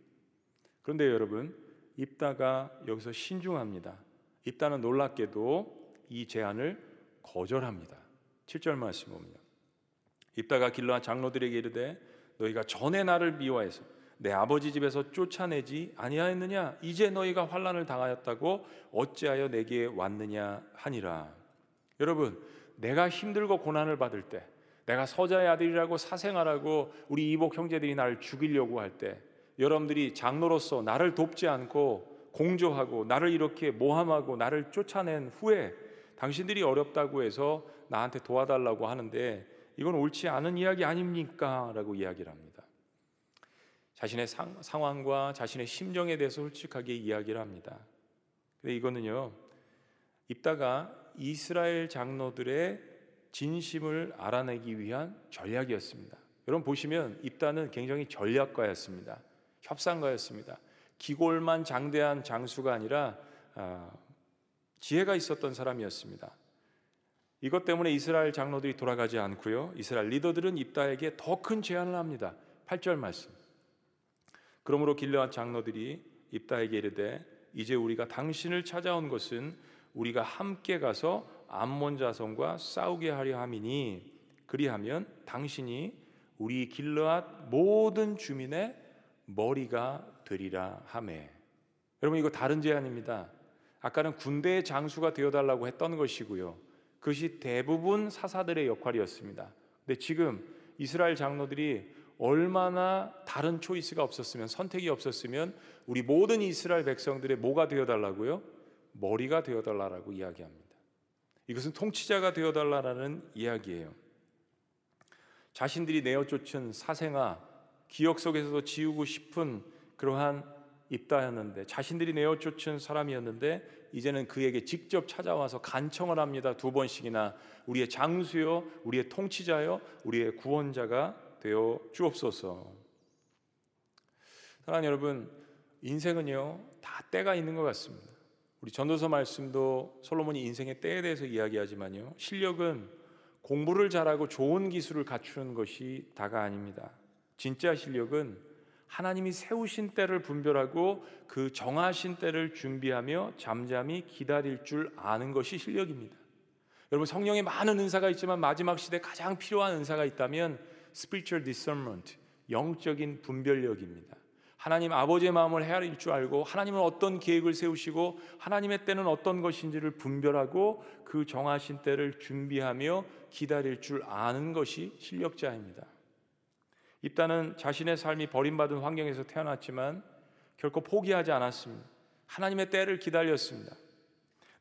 그런데 여러분 입다가 여기서 신중합니다. 입다는 놀랍게도 이 제안을 거절합니다. 7절 말씀 봅니다. 입다가 길러한 장로들에게 이르되 너희가 전에 나를 미워해서 내 아버지 집에서 쫓아내지 아니하였느냐 이제 너희가 환란을 당하였다고 어찌하여 내게 왔느냐 하니라. 여러분, 내가 힘들고 고난을 받을 때 내가 서자의 아들이라고 사생하라고 우리 이복 형제들이 나를 죽이려고 할 때 여러분들이 장로로서 나를 돕지 않고 공조하고 나를 이렇게 모함하고 나를 쫓아낸 후에 당신들이 어렵다고 해서 나한테 도와달라고 하는데 이건 옳지 않은 이야기 아닙니까? 라고 이야기를 합니다. 자신의 상, 상황과 자신의 심정에 대해서 솔직하게 이야기를 합니다. 근데 이거는요, 입다가 이스라엘 장로들의 진심을 알아내기 위한 전략이었습니다. 여러분 보시면 입다는 굉장히 전략가였습니다. 협상가였습니다. 기골만 장대한 장수가 아니라 아, 지혜가 있었던 사람이었습니다. 이것 때문에 이스라엘 장로들이 돌아가지 않고요. 이스라엘 리더들은 입다에게 더 큰 제안을 합니다. 8절 말씀. 그러므로 길르한 장로들이 입다에게 이르되 이제 우리가 당신을 찾아온 것은 우리가 함께 가서 암몬 자손과 싸우게 하려 함이니 그리하면 당신이 우리 길르앗 모든 주민의 머리가 되리라 하매. 여러분 이거 다른 제안입니다. 아까는 군대의 장수가 되어달라고 했던 것이고요. 그것이 대부분 사사들의 역할이었습니다. 근데 지금 이스라엘 장로들이 얼마나 다른 초이스가 없었으면 선택이 없었으면 우리 모든 이스라엘 백성들의 뭐가 되어달라고요? 머리가 되어달라라고 이야기합니다. 이것은 통치자가 되어달라라는 이야기예요. 자신들이 내어 쫓은 사생아 기억 속에서도 지우고 싶은 그러한 입다였는데 자신들이 내어 쫓은 사람이었는데 이제는 그에게 직접 찾아와서 간청을 합니다. 두 번씩이나 우리의 장수요, 우리의 통치자요, 우리의 구원자가 되어 주옵소서. 사랑하는 여러분, 인생은요 다 때가 있는 것 같습니다. 우리 전도서 말씀도 솔로몬이 인생의 때에 대해서 이야기하지만요 실력은 공부를 잘하고 좋은 기술을 갖추는 것이 다가 아닙니다. 진짜 실력은 하나님이 세우신 때를 분별하고 그 정하신 때를 준비하며 잠잠히 기다릴 줄 아는 것이 실력입니다. 여러분 성령의 많은 은사가 있지만 마지막 시대 가장 필요한 은사가 있다면 spiritual discernment, 영적인 분별력입니다. 하나님 아버지의 마음을 헤아릴 줄 알고 하나님은 어떤 계획을 세우시고 하나님의 때는 어떤 것인지를 분별하고 그 정하신 때를 준비하며 기다릴 줄 아는 것이 실력자입니다. 입다는 자신의 삶이 버림받은 환경에서 태어났지만 결코 포기하지 않았습니다. 하나님의 때를 기다렸습니다.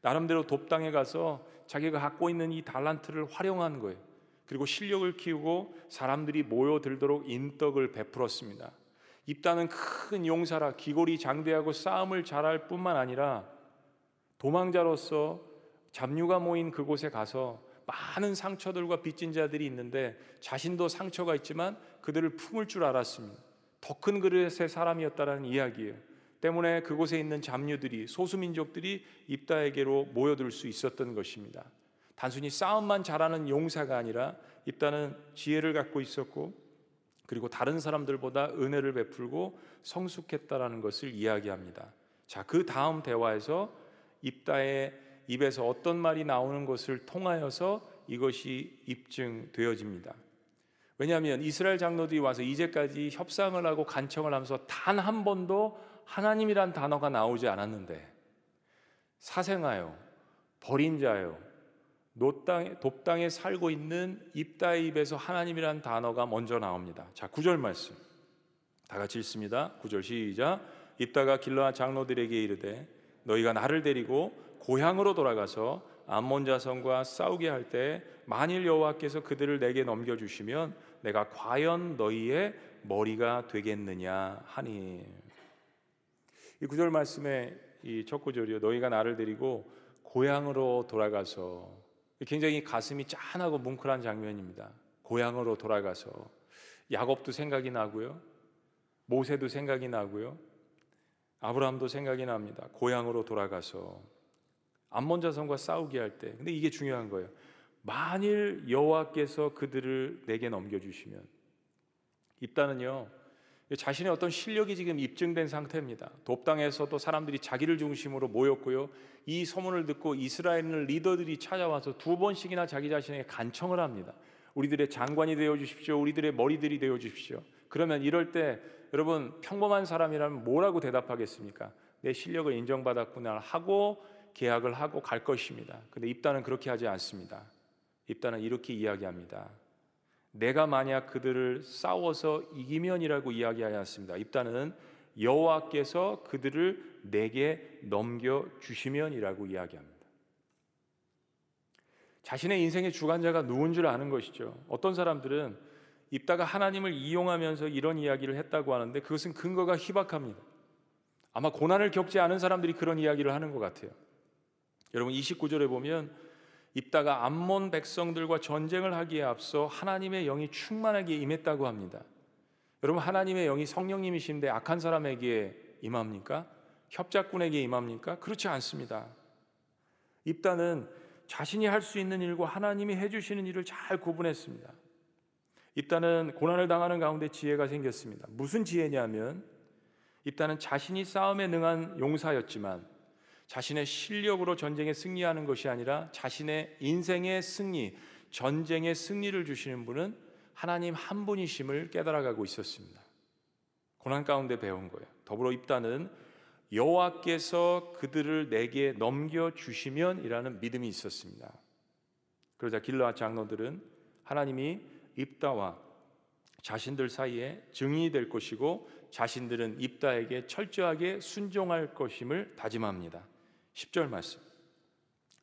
나름대로 돕당에 가서 자기가 갖고 있는 이 달란트를 활용한 거예요. 그리고 실력을 키우고 사람들이 모여들도록 인덕을 베풀었습니다. 입다는 큰 용사라 기골이 장대하고 싸움을 잘할 뿐만 아니라 도망자로서 잡류가 모인 그곳에 가서 많은 상처들과 빚진 자들이 있는데 자신도 상처가 있지만 그들을 품을 줄 알았습니다. 더 큰 그릇의 사람이었다라는 이야기예요. 때문에 그곳에 있는 잡류들이 소수민족들이 입다에게로 모여들 수 있었던 것입니다. 단순히 싸움만 잘하는 용사가 아니라 입다는 지혜를 갖고 있었고 그리고 다른 사람들보다 은혜를 베풀고 성숙했다라는 것을 이야기합니다. 자, 그 다음 대화에서 입다의 입에서 어떤 말이 나오는 것을 통하여서 이것이 입증되어집니다. 왜냐하면 이스라엘 장로들이 와서 이제까지 협상을 하고 간청을 하면서 단 한 번도 하나님이란 단어가 나오지 않았는데 사생하여 버린 자요 노땅, 돕당에 살고 있는 입다의 입에서 하나님이란 단어가 먼저 나옵니다. 자, 9절 말씀. 다 같이 읽습니다. 9절 시작. 입다가 길러한 장로들에게 이르되 너희가 나를 데리고 고향으로 돌아가서 암몬 자손과 싸우게 할 때 만일 여호와께서 그들을 내게 넘겨 주시면 내가 과연 너희의 머리가 되겠느냐 하니 이 구절 말씀의 이 첫 구절이요 너희가 나를 데리고 고향으로 돌아가서 굉장히 가슴이 짠하고 뭉클한 장면입니다. 고향으로 돌아가서 야곱도 생각이 나고요. 모세도 생각이 나고요. 아브라함도 생각이 납니다. 고향으로 돌아가서 암몬 자손과 싸우게 할 때. 근데 이게 중요한 거예요. 만일 여호와께서 그들을 내게 넘겨 주시면 입다는요. 자신의 어떤 실력이 지금 입증된 상태입니다. 돕당에서도 사람들이 자기를 중심으로 모였고요. 이 소문을 듣고 이스라엘 리더들이 찾아와서 두 번씩이나 자기 자신에게 간청을 합니다. 우리들의 장관이 되어 주십시오. 우리들의 머리들이 되어 주십시오. 그러면 이럴 때 여러분 평범한 사람이라면 뭐라고 대답하겠습니까? 내 실력을 인정받았구나 하고 계약을 하고 갈 것입니다. 근데 입단은 그렇게 하지 않습니다. 입단은 이렇게 이야기합니다. 내가 만약 그들을 싸워서 이기면이라고 이야기하지 않습니다. 입단은 여호와께서 그들을 내게 넘겨 주시면이라고 이야기합니다. 자신의 인생의 주관자가 누군 줄 아는 것이죠. 어떤 사람들은 입다가 하나님을 이용하면서 이런 이야기를 했다고 하는데 그것은 근거가 희박합니다. 아마 고난을 겪지 않은 사람들이 그런 이야기를 하는 것 같아요. 여러분 29절에 보면 입다가 암몬 백성들과 전쟁을 하기에 앞서 하나님의 영이 충만하게 임했다고 합니다. 여러분 하나님의 영이 성령님이신데 악한 사람에게 임합니까? 협작꾼에게 임합니까? 그렇지 않습니다. 입다는 자신이 할 수 있는 일과 하나님이 해주시는 일을 잘 구분했습니다. 입다는 고난을 당하는 가운데 지혜가 생겼습니다. 무슨 지혜냐면 입다는 자신이 싸움에 능한 용사였지만 자신의 실력으로 전쟁에 승리하는 것이 아니라 자신의 인생의 승리, 전쟁의 승리를 주시는 분은 하나님 한 분이심을 깨달아가고 있었습니다. 고난 가운데 배운 거예요. 더불어 입다는 여호와께서 그들을 내게 넘겨 주시면이라는 믿음이 있었습니다. 그러자 길라 장로들은 하나님이 입다와 자신들 사이에 증인이 될 것이고 자신들은 입다에게 철저하게 순종할 것임을 다짐합니다. 10절 말씀.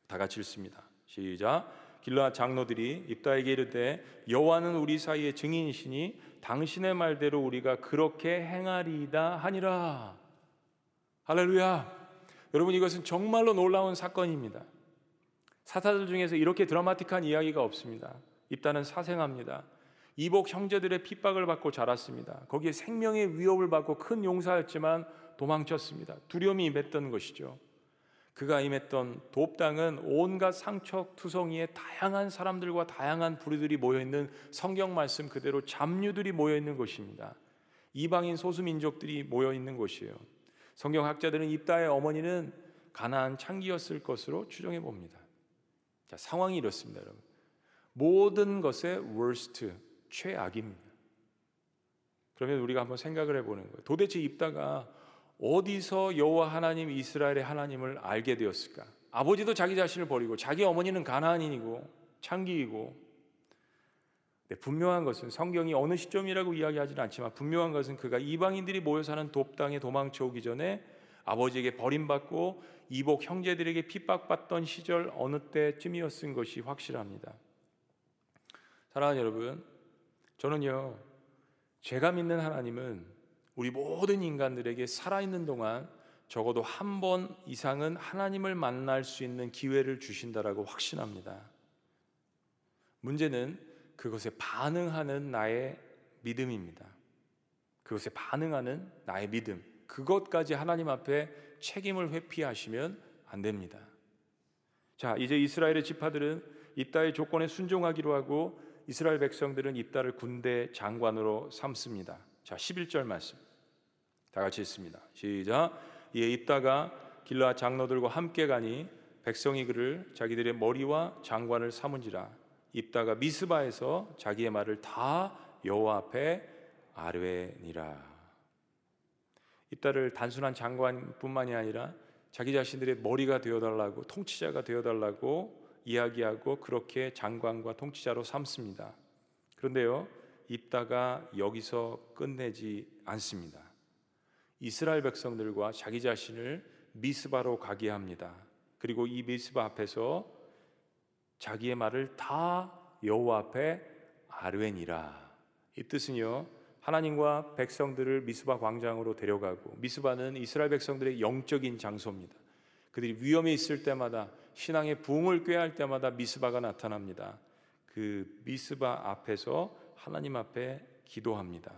다 같이 읽습니다. 시작. 길라 장로들이 입다에게 이르되 여호와는 우리 사이의 증인이시니 당신의 말대로 우리가 그렇게 행하리이다 하니라. 할렐루야. 여러분 이것은 정말로 놀라운 사건입니다. 사사들 중에서 이렇게 드라마틱한 이야기가 없습니다. 입다는 사생합니다. 이복 형제들의 핍박을 받고 자랐습니다. 거기에 생명의 위협을 받고 큰 용사였지만 도망쳤습니다. 두려움이 임했던 것이죠. 그가 임했던 돕당은 온갖 상척투성이의 다양한 사람들과 다양한 부류들이 모여 있는 성경 말씀 그대로 잡류들이 모여 있는 곳입니다. 이방인 소수민족들이 모여 있는 곳이에요. 성경학자들은 입다의 어머니는 가나안 창기였을 것으로 추정해 봅니다. 자, 상황이 이렇습니다, 여러분. 모든 것의 worst, 최악입니다. 그러면 우리가 한번 생각을 해보는 거예요. 도대체 입다가 어디서 여호와 하나님 이스라엘의 하나님을 알게 되었을까? 아버지도 자기 자신을 버리고 자기 어머니는 가나안인이고 창기이고 네, 분명한 것은 성경이 어느 시점이라고 이야기하지는 않지만 분명한 것은 그가 이방인들이 모여 사는 돕당에 도망쳐 오기 전에 아버지에게 버림받고 이복 형제들에게 핍박받던 시절 어느 때쯤이었은 것이 확실합니다. 사랑하는 여러분, 저는요, 제가 믿는 하나님은 우리 모든 인간들에게 살아있는 동안 적어도 한 번 이상은 하나님을 만날 수 있는 기회를 주신다라고 확신합니다. 문제는 그것에 반응하는 나의 믿음입니다. 그것에 반응하는 나의 믿음. 그것까지 하나님 앞에 책임을 회피하시면 안 됩니다. 자, 이제 이스라엘의 지파들은 입다의 조건에 순종하기로 하고 이스라엘 백성들은 입다를 군대 장관으로 삼습니다. 자, 11절 말씀. 다 같이 읽습니다. 시작. 이에 입다가 길라 장로들과 함께 가니 백성이 그를 자기들의 머리와 장관을 삼은지라 입다가 미스바에서 자기의 말을 다 여호와 앞에 아뢰니라. 입다를 단순한 장관뿐만이 아니라 자기 자신들의 머리가 되어달라고 통치자가 되어달라고 이야기하고 그렇게 장관과 통치자로 삼습니다. 그런데요, 입다가 여기서 끝내지 않습니다. 이스라엘 백성들과 자기 자신을 미스바로 가게 합니다. 그리고 이 미스바 앞에서 자기의 말을 다 여호와 앞에 아르웬이라. 이 뜻은요. 하나님과 백성들을 미스바 광장으로 데려가고 미스바는 이스라엘 백성들의 영적인 장소입니다. 그들이 위험에 있을 때마다 신앙의 부흥을 꾀할 때마다 미스바가 나타납니다. 그 미스바 앞에서 하나님 앞에 기도합니다.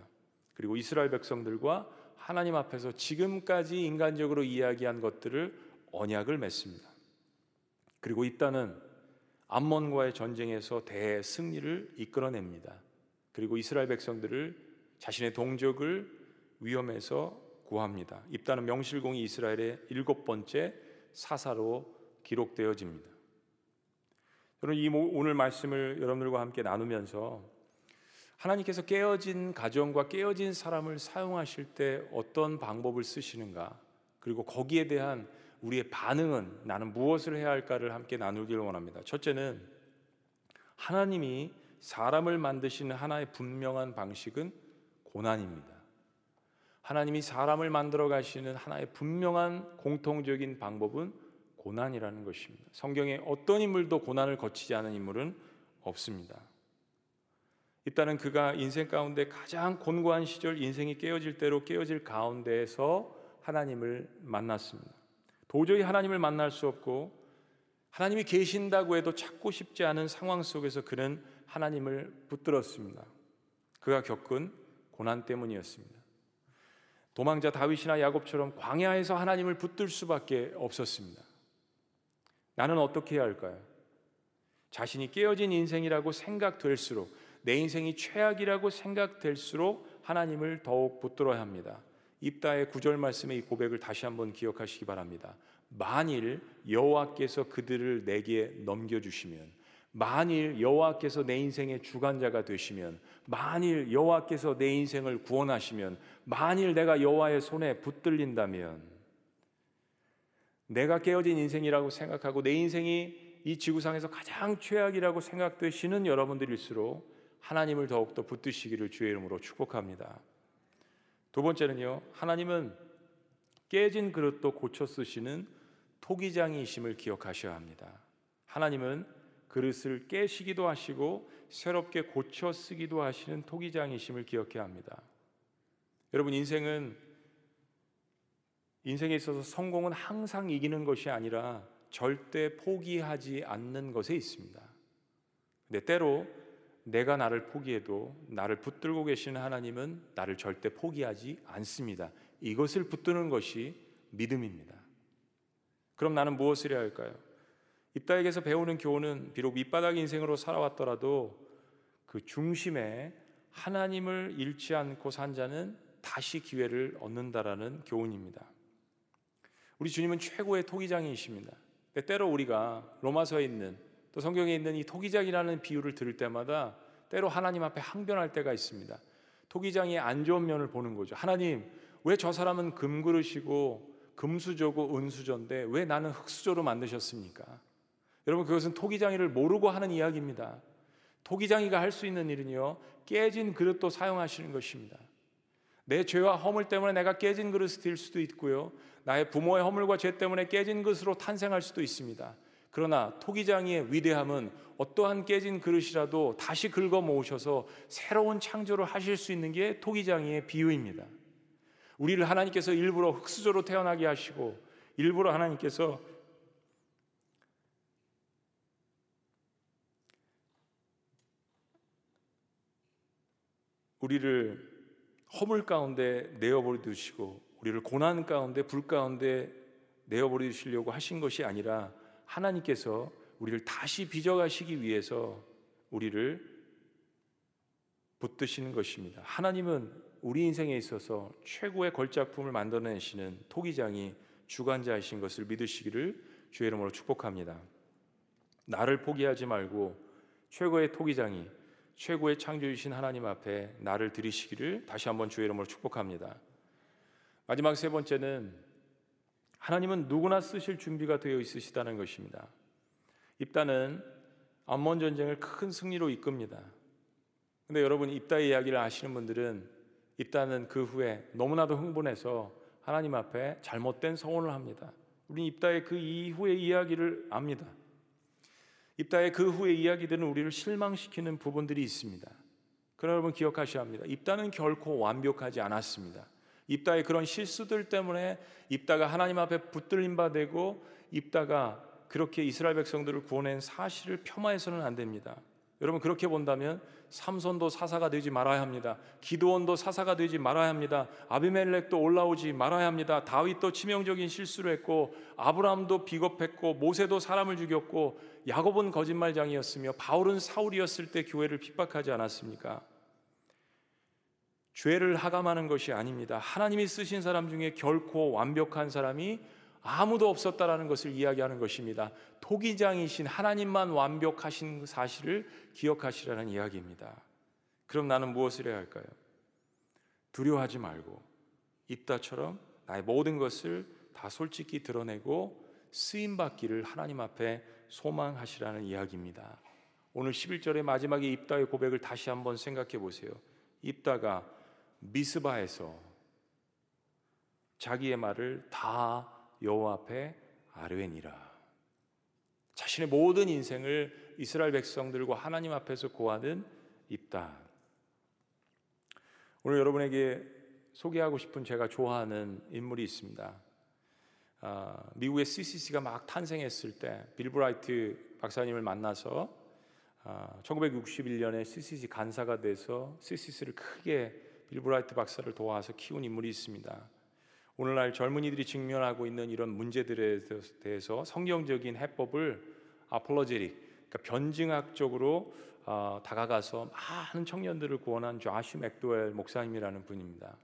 그리고 이스라엘 백성들과 하나님 앞에서 지금까지 인간적으로 이야기한 것들을 언약을 맺습니다. 그리고 이따는 암몬과의 전쟁에서 대승리를 이끌어냅니다. 그리고 이스라엘 백성들을 자신의 동족을 위험에서 구합니다. 입다는 명실공히 이스라엘의 일곱 번째 사사로 기록되어집니다. 저는 이 오늘 말씀을 여러분들과 함께 나누면서 하나님께서 깨어진 가정과 깨어진 사람을 사용하실 때 어떤 방법을 쓰시는가 그리고 거기에 대한 우리의 반응은 나는 무엇을 해야 할까를 함께 나누기를 원합니다. 첫째는 하나님이 사람을 만드시는 하나의 분명한 방식은 고난입니다. 하나님이 사람을 만들어 가시는 하나의 분명한 공통적인 방법은 고난이라는 것입니다. 성경에 어떤 인물도 고난을 거치지 않은 인물은 없습니다. 일단은 그가 인생 가운데 가장 곤고한 시절 인생이 깨어질 대로 깨어질 가운데에서 하나님을 만났습니다. 도저히 하나님을 만날 수 없고 하나님이 계신다고 해도 찾고 싶지 않은 상황 속에서 그는 하나님을 붙들었습니다. 그가 겪은 고난 때문이었습니다. 도망자 다윗이나 야곱처럼 광야에서 하나님을 붙들 수밖에 없었습니다. 나는 어떻게 해야 할까요? 자신이 깨어진 인생이라고 생각될수록 내 인생이 최악이라고 생각될수록 하나님을 더욱 붙들어야 합니다. 입다의 구절 말씀의 이 고백을 다시 한번 기억하시기 바랍니다. 만일 여호와께서 그들을 내게 넘겨 주시면 만일 여호와께서 내 인생의 주관자가 되시면 만일 여호와께서 내 인생을 구원하시면 만일 내가 여호와의 손에 붙들린다면 내가 깨어진 인생이라고 생각하고 내 인생이 이 지구상에서 가장 최악이라고 생각되시는 여러분들일수록 하나님을 더욱더 붙드시기를 주의 이름으로 축복합니다. 두 번째는요. 하나님은 깨진 그릇도 고쳐 쓰시는 토기장이심을 기억하셔야 합니다. 하나님은 그릇을 깨시기도 하시고 새롭게 고쳐 쓰기도 하시는 토기장이심을 기억해야 합니다. 여러분 인생은 인생에 있어서 성공은 항상 이기는 것이 아니라 절대 포기하지 않는 것에 있습니다. 근데 때로 내가 나를 포기해도 나를 붙들고 계시는 하나님은 나를 절대 포기하지 않습니다. 이것을 붙드는 것이 믿음입니다. 그럼 나는 무엇을 해야 할까요? 입다에게서 배우는 교훈은 비록 밑바닥 인생으로 살아왔더라도 그 중심에 하나님을 잃지 않고 산 자는 다시 기회를 얻는다라는 교훈입니다. 우리 주님은 최고의 토기장이십니다. 때로 우리가 로마서에 있는 또 성경에 있는 이 토기장이라는 비유를 들을 때마다 때로 하나님 앞에 항변할 때가 있습니다. 토기장이 안 좋은 면을 보는 거죠. 하나님, 왜 저 사람은 금그릇이고 금수저고 은수저인데 왜 나는 흙수저로 만드셨습니까? 여러분 그것은 토기장이를 모르고 하는 이야기입니다. 토기장이가 할 수 있는 일은요. 깨진 그릇도 사용하시는 것입니다. 내 죄와 허물 때문에 내가 깨진 그릇이 될 수도 있고요. 나의 부모의 허물과 죄 때문에 깨진 것으로 탄생할 수도 있습니다. 그러나 토기장이의 위대함은 어떠한 깨진 그릇이라도 다시 긁어 모으셔서 새로운 창조를 하실 수 있는 게 토기장이의 비유입니다. 우리를 하나님께서 일부러 흙수저로 태어나게 하시고 일부러 하나님께서 우리를 허물 가운데 내어버리시고 우리를 고난 가운데 불 가운데 내어버리시려고 하신 것이 아니라 하나님께서 우리를 다시 빚어가시기 위해서 우리를 붙드시는 것입니다. 하나님은 우리 인생에 있어서 최고의 걸작품을 만들어내시는 토기장이 주관자이신 것을 믿으시기를 주의 이름으로 축복합니다. 나를 포기하지 말고 최고의 토기장이 최고의 창조주신 하나님 앞에 나를 드리시기를 다시 한번 주의 이름으로 축복합니다. 마지막 세 번째는 하나님은 누구나 쓰실 준비가 되어 있으시다는 것입니다. 입다는 암몬 전쟁을 큰 승리로 이끕니다. 근데 여러분 입다의 이야기를 아시는 분들은 입다는 그 후에 너무나도 흥분해서 하나님 앞에 잘못된 서원을 합니다. 우리 입다의 그 이후의 이야기를 압니다. 입다의 그 후의 이야기들은 우리를 실망시키는 부분들이 있습니다. 그러나 여러분 기억하셔야 합니다. 입다는 결코 완벽하지 않았습니다. 입다의 그런 실수들 때문에 입다가 하나님 앞에 붙들림 바 되고 입다가 그렇게 이스라엘 백성들을 구원한 사실을 폄하해서는 안 됩니다. 여러분 그렇게 본다면 삼손도 사사가 되지 말아야 합니다. 기도원도 사사가 되지 말아야 합니다. 아비멜렉도 올라오지 말아야 합니다. 다윗도 치명적인 실수를 했고 아브라함도 비겁했고 모세도 사람을 죽였고 야곱은 거짓말장이었으며 바울은 사울이었을 때 교회를 핍박하지 않았습니까? 죄를 하감하는 것이 아닙니다. 하나님이 쓰신 사람 중에 결코 완벽한 사람이 아무도 없었다라는 것을 이야기하는 것입니다. 토기장이신 하나님만 완벽하신 사실을 기억하시라는 이야기입니다. 그럼 나는 무엇을 해야 할까요? 두려워하지 말고 입다처럼 나의 모든 것을 다 솔직히 드러내고 쓰임 받기를 하나님 앞에 소망하시라는 이야기입니다. 오늘 11절의 마지막에 입다의 고백을 다시 한번 생각해 보세요. 입다가 미스바에서 자기의 말을 다 여호와 앞에 아뢰니라. 자신의 모든 인생을 이스라엘 백성들과 하나님 앞에서 고하는 입다. 오늘 여러분에게 소개하고 싶은 제가 좋아하는 인물이 있습니다. 아, 미국의 CCC가 막 탄생했을 때 빌브라이트 박사님을 만나서 아, 1961년에 CCC 간사가 돼서 CCC를 크게 빌브라이트 박사를 도와서 키운 인물이 있습니다. 오늘날 젊은이들이 직면하고 있는 이런 문제들에 대해서 성경적인 해법을 apologetic, 그러니까 변증학적으로 어, 다가가서 많은 청년들을 구원한 조시 맥도웰 목사님이라는 분입니다.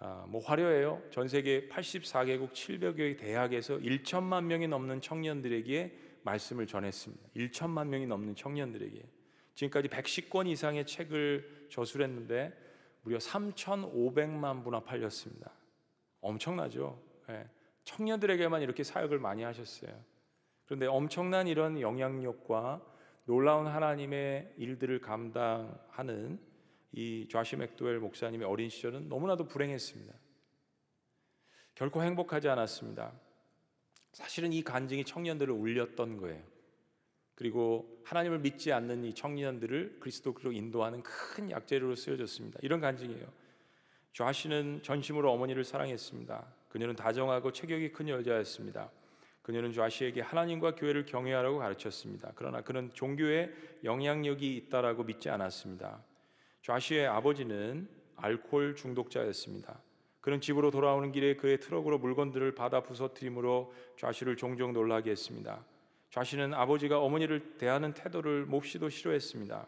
어, 뭐 화려해요. 전 세계 84개국 700여의 대학에서 1천만 명이 넘는 청년들에게 말씀을 전했습니다. 1천만 명이 넘는 청년들에게 지금까지 110권 이상의 책을 저술했는데 무려 3,500만 부나 팔렸습니다. 엄청나죠. 예. 청년들에게만 이렇게 사역을 많이 하셨어요. 그런데 엄청난 이런 영향력과 놀라운 하나님의 일들을 감당하는 이 좌시 맥도웰 목사님의 어린 시절은 너무나도 불행했습니다. 결코 행복하지 않았습니다. 사실은 이 간증이 청년들을 울렸던 거예요. 그리고 하나님을 믿지 않는 이 청년들을 그리스도로 인도하는 큰 약재료로 쓰여졌습니다. 이런 간증이에요. 좌씨는 전심으로 어머니를 사랑했습니다. 그녀는 다정하고 체격이 큰 여자였습니다. 그녀는 좌씨에게 하나님과 교회를 경외하라고 가르쳤습니다. 그러나 그는 종교에 영향력이 있다라고 믿지 않았습니다. 좌씨의 아버지는 알코올 중독자였습니다. 그는 집으로 돌아오는 길에 그의 트럭으로 물건들을 받아 부서뜨림으로 좌씨를 종종 놀라게 했습니다. 좌씨는 아버지가 어머니를 대하는 태도를 몹시도 싫어했습니다.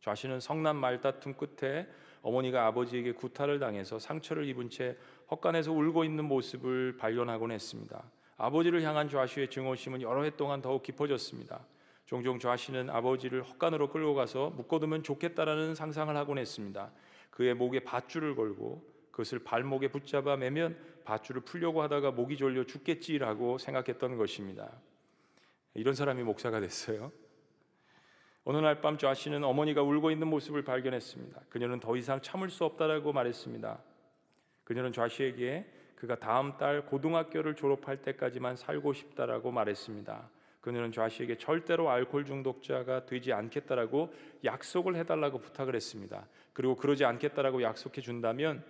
좌씨는 성난 말다툼 끝에 어머니가 아버지에게 구타를 당해서 상처를 입은 채 헛간에서 울고 있는 모습을 발견하곤 했습니다. 아버지를 향한 좌시의 증오심은 여러 해 동안 더욱 깊어졌습니다. 종종 좌시는 아버지를 헛간으로 끌고 가서 묶어두면 좋겠다라는 상상을 하곤 했습니다. 그의 목에 밧줄을 걸고 그것을 발목에 붙잡아 매면 밧줄을 풀려고 하다가 목이 졸려 죽겠지라고 생각했던 것입니다. 이런 사람이 목사가 됐어요. 어느 날 밤 좌씨는 어머니가 울고 있는 모습을 발견했습니다. 그녀는 더 이상 참을 수 없다라고 말했습니다. 그녀는 좌씨에게 그가 다음 달 고등학교를 졸업할 때까지만 살고 싶다라고 말했습니다. 그녀는 좌씨에게 절대로 알코올 중독자가 되지 않겠다라고 약속을 해달라고 부탁을 했습니다. 그리고 그러지 않겠다라고 약속해 준다면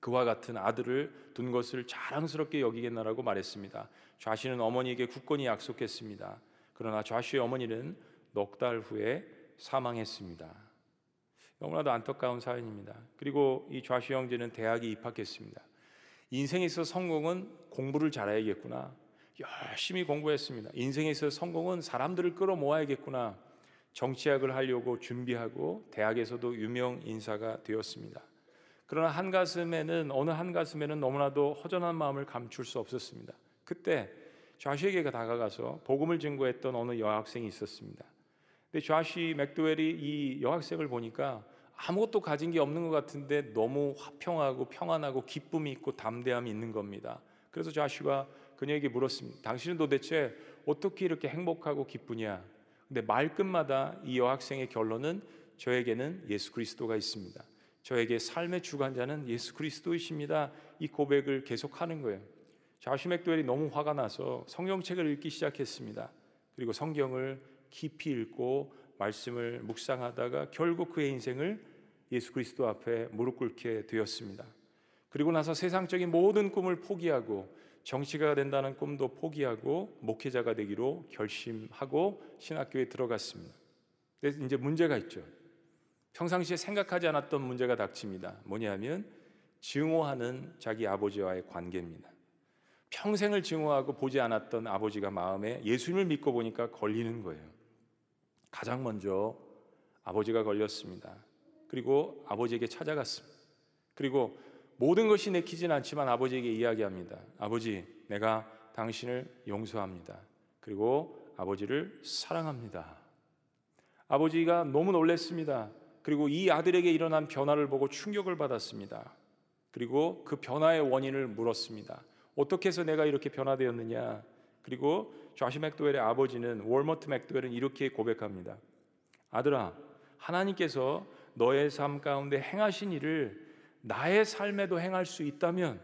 그와 같은 아들을 둔 것을 자랑스럽게 여기겠나라고 말했습니다. 좌씨는 어머니에게 굳건히 약속했습니다. 그러나 좌씨의 어머니는 넉 달 후에 사망했습니다. 너무나도 안타까운 사연입니다. 그리고 이 좌시 형제는 대학에 입학했습니다. 인생에 서 성공은 공부를 잘해야겠구나. 열심히 공부했습니다. 인생에 서 성공은 사람들을 끌어모아야겠구나. 정치학을 하려고 준비하고 대학에서도 유명 인사가 되었습니다. 그러나 한 가슴에는 어느 한 가슴에는 너무나도 허전한 마음을 감출 수 없었습니다. 그때 좌시에게 다가가서 복음을 증거했던 어느 여학생이 있었습니다. 근데 좌시 맥도웰이 이 여학생을 보니까 아무것도 가진 게 없는 것 같은데 너무 화평하고 평안하고 기쁨이 있고 담대함이 있는 겁니다. 그래서 좌시가 그녀에게 물었습니다. 당신은 도대체 어떻게 이렇게 행복하고 기쁘냐? 근데 말끝마다 이 여학생의 결론은 저에게는 예수 그리스도가 있습니다. 저에게 삶의 주관자는 예수 그리스도이십니다. 이 고백을 계속하는 거예요. 좌시 맥도웰이 너무 화가 나서 성경책을 읽기 시작했습니다. 그리고 성경을 깊이 읽고 말씀을 묵상하다가 결국 그의 인생을 예수 그리스도 앞에 무릎 꿇게 되었습니다. 그리고 나서 세상적인 모든 꿈을 포기하고 정치가 된다는 꿈도 포기하고 목회자가 되기로 결심하고 신학교에 들어갔습니다. 그래서 이제 문제가 있죠. 평상시에 생각하지 않았던 문제가 닥칩니다. 뭐냐면 증오하는 자기 아버지와의 관계입니다. 평생을 증오하고 보지 않았던 아버지가 마음에 예수님을 믿고 보니까 걸리는 거예요. 가장 먼저 아버지가 걸렸습니다. 그리고 아버지에게 찾아갔습니다. 그리고 모든 것이 내키진 않지만 아버지에게 이야기합니다. 아버지, 내가 당신을 용서합니다. 그리고 아버지를 사랑합니다. 아버지가 너무 놀랐습니다. 그리고 이 아들에게 일어난 변화를 보고 충격을 받았습니다. 그리고 그 변화의 원인을 물었습니다. 어떻게 해서 내가 이렇게 변화되었느냐? 그리고 좌시 맥도웰의 아버지는 월머트 맥도웰은 이렇게 고백합니다. 아들아, 하나님께서 너의 삶 가운데 행하신 일을 나의 삶에도 행할 수 있다면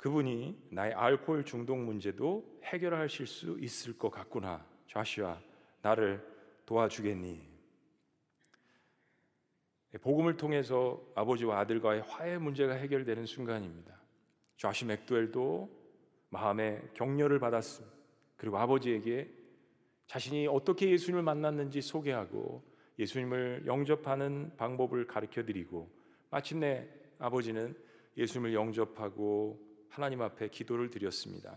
그분이 나의 알코올 중독 문제도 해결하실 수 있을 것 같구나. 좌시와 나를 도와주겠니? 복음을 통해서 아버지와 아들과의 화해 문제가 해결되는 순간입니다. 좌시 맥도웰도 마음에 격려를 받았습니다. 그리고 아버지에게 자신이 어떻게 예수님을 만났는지 소개하고 예수님을 영접하는 방법을 가르쳐 드리고 마침내 아버지는 예수님을 영접하고 하나님 앞에 기도를 드렸습니다.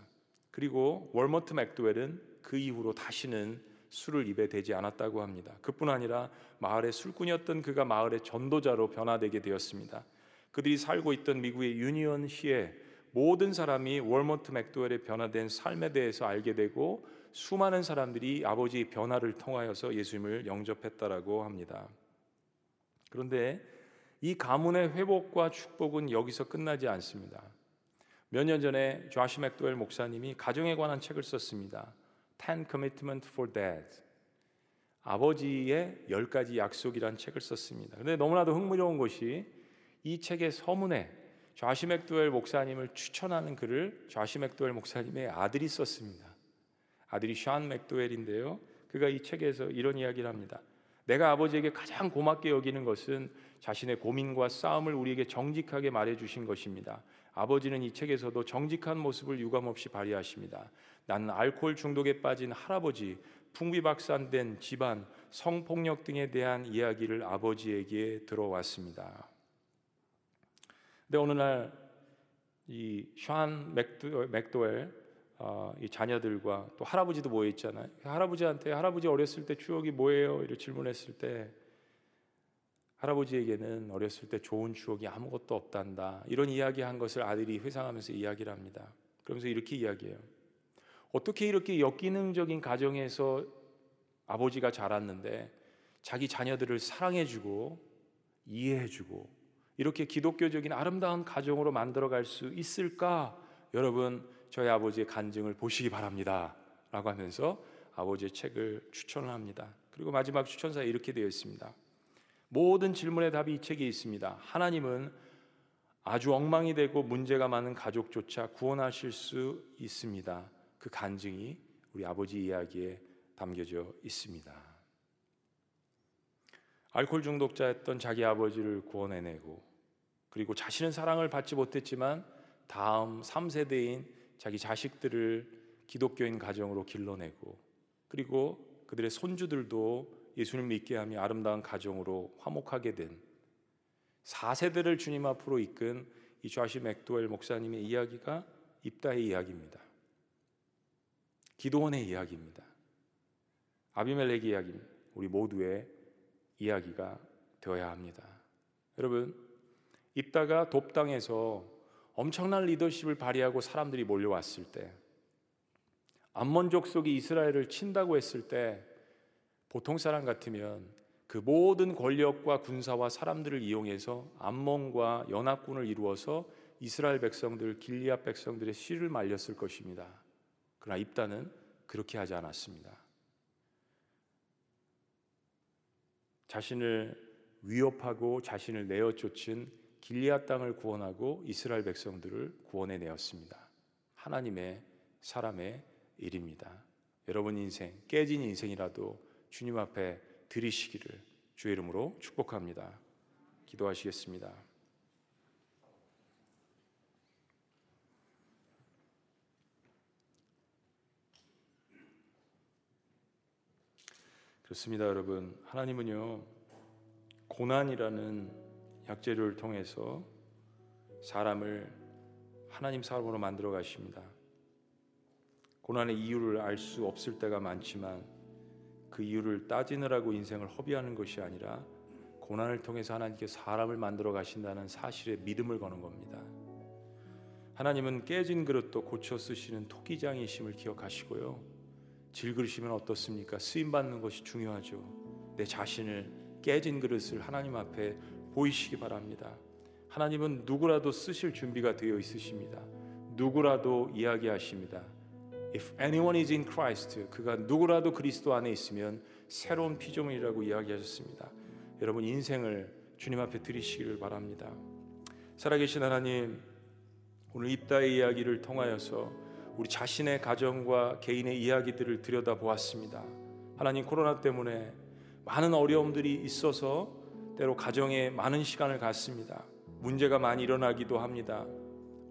그리고 월머트 맥도웰은 그 이후로 다시는 술을 입에 대지 않았다고 합니다. 그뿐 아니라 마을의 술꾼이었던 그가 마을의 전도자로 변화되게 되었습니다. 그들이 살고 있던 미국의 유니언 시에 모든 사람이 월머트 맥도웰의 변화된 삶에 대해서 알게 되고 수많은 사람들이 아버지의 변화를 통하여서 예수님을 영접했다라고 합니다. 그런데 이 가문의 회복과 축복은 여기서 끝나지 않습니다. 몇 년 전에 조시 맥도웰 목사님이 가정에 관한 책을 썼습니다. Ten Commitment for Dad. 아버지의 열 가지 약속이란 책을 썼습니다. 근데 너무나도 흥미로운 것이 이 책의 서문에 좌시 맥도웰 목사님을 추천하는 글을 좌시 맥도웰 목사님의 아들이 썼습니다. 아들이 샤 맥도웰인데요. 그가 이 책에서 이런 이야기를 합니다. 내가 아버지에게 가장 고맙게 여기는 것은 자신의 고민과 싸움을 우리에게 정직하게 말해 주신 것입니다. 아버지는 이 책에서도 정직한 모습을 유감없이 발휘하십니다. 나는 알코올 중독에 빠진 할아버지, 풍비박산된 집안, 성폭력 등에 대한 이야기를 아버지에게 들어왔습니다. 근데 어느 날이샤 맥도웰 어, 이 자녀들과 또 할아버지도 모여 있잖아요. 할아버지한테 할아버지 어렸을 때 추억이 뭐예요? 이렇게 질문했을 때 할아버지에게는 어렸을 때 좋은 추억이 아무것도 없단다. 이런 이야기한 것을 아들이 회상하면서 이야기를 합니다. 그러면서 이렇게 이야기해요. 어떻게 이렇게 역기능적인 가정에서 아버지가 자랐는데 자기 자녀들을 사랑해주고 이해해주고 이렇게 기독교적인 아름다운 가정으로 만들어갈 수 있을까? 여러분 저희 아버지의 간증을 보시기 바랍니다. 라고 하면서 아버지의 책을 추천을 합니다. 그리고 마지막 추천사에 이렇게 되어 있습니다. 모든 질문의 답이 이 책에 있습니다. 하나님은 아주 엉망이 되고 문제가 많은 가족조차 구원하실 수 있습니다. 그 간증이 우리 아버지 이야기에 담겨져 있습니다. 알코올 중독자였던 자기 아버지를 구원해내고 그리고 자신은 사랑을 받지 못했지만 다음 3세대인 자기 자식들을 기독교인 가정으로 길러내고 그리고 그들의 손주들도 예수님 믿게 하며 아름다운 가정으로 화목하게 된 4세대를 주님 앞으로 이끈 이 좌시 맥도웰 목사님의 이야기가 입다의 이야기입니다. 기도원의 이야기입니다. 아비멜렉의 이야기입니다. 우리 모두의 이야기가 되어야 합니다. 여러분, 입다가 돕당에서 엄청난 리더십을 발휘하고 사람들이 몰려왔을 때 암몬 족 속이 이스라엘을 친다고 했을 때 보통 사람 같으면 그 모든 권력과 군사와 사람들을 이용해서 암몬과 연합군을 이루어서 이스라엘 백성들 길리앗 백성들의 씨를 말렸을 것입니다. 그러나 입다는 그렇게 하지 않았습니다. 자신을 위협하고 자신을 내어 쫓은 길리앗 땅을 구원하고 이스라엘 백성들을 구원해 내었습니다. 하나님의 사람의 일입니다. 여러분 인생 깨진 인생이라도 주님 앞에 드리시기를 주의 이름으로 축복합니다. 기도하시겠습니다. 그렇습니다, 여러분. 하나님은요, 고난이라는 약재료를 통해서 사람을 하나님 사람으로 만들어 가십니다. 고난의 이유를 알 수 없을 때가 많지만 그 이유를 따지느라고 인생을 허비하는 것이 아니라 고난을 통해서 하나님께 사람을 만들어 가신다는 사실에 믿음을 거는 겁니다. 하나님은 깨진 그릇도 고쳐 쓰시는 토기장이심을 기억하시고요. 질그릇이면 어떻습니까? 쓰임 받는 것이 중요하죠. 내 자신을 깨진 그릇을 하나님 앞에 보이시기 바랍니다. 하나님은 누구라도 쓰실 준비가 되어 있으십니다. 누구라도 이야기하십니다. If anyone is in Christ, 그가 누구라도 그리스도 안에 있으면 새로운 피조물이라고 이야기하셨습니다. 여러분 인생을 주님 앞에 드리시기를 바랍니다. 살아계신 하나님, 오늘 입다의 이야기를 통하여서 우리 자신의 가정과 개인의 이야기들을 들여다 보았습니다. 하나님 코로나 때문에 많은 어려움들이 있어서 때로 가정에 많은 시간을 갖습니다. 문제가 많이 일어나기도 합니다.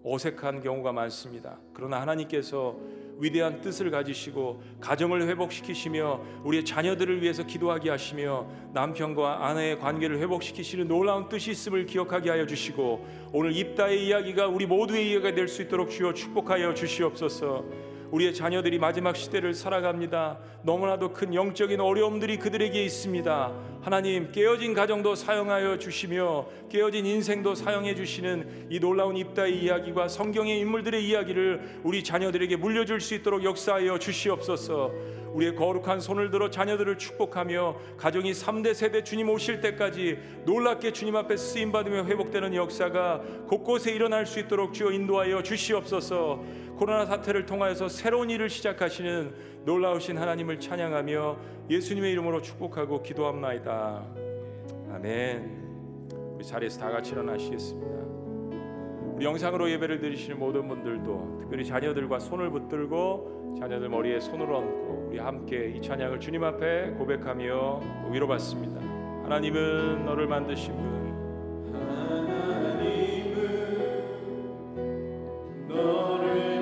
어색한 경우가 많습니다. 그러나 하나님께서 위대한 뜻을 가지시고 가정을 회복시키시며 우리의 자녀들을 위해서 기도하게 하시며 남편과 아내의 관계를 회복시키시는 놀라운 뜻이 있음을 기억하게 하여 주시고 오늘 입다의 이야기가 우리 모두의 이야기가 될 수 있도록 주여 축복하여 주시옵소서. 우리의 자녀들이 마지막 시대를 살아갑니다. 너무나도 큰 영적인 어려움들이 그들에게 있습니다. 하나님 깨어진 가정도 사용하여 주시며 깨어진 인생도 사용해 주시는 이 놀라운 입다의 이야기와 성경의 인물들의 이야기를 우리 자녀들에게 물려줄 수 있도록 역사하여 주시옵소서. 우리의 거룩한 손을 들어 자녀들을 축복하며 가정이 3대 세대 주님 오실 때까지 놀랍게 주님 앞에 쓰임 받으며 회복되는 역사가 곳곳에 일어날 수 있도록 주여 인도하여 주시옵소서. 코로나 사태를 통하여서 새로운 일을 시작하시는 놀라우신 하나님을 찬양하며 예수님의 이름으로 축복하고 기도합나이다. 아멘. 우리 자리에서 다 같이 일어나시겠습니다. 우리 영상으로 예배를 드리시는 모든 분들도 특별히 자녀들과 손을 붙들고 자녀들 머리에 손을 얹고 우리 함께 이 찬양을 주님 앞에 고백하며 위로받습니다. 하나님은 너를 만드신 분 너를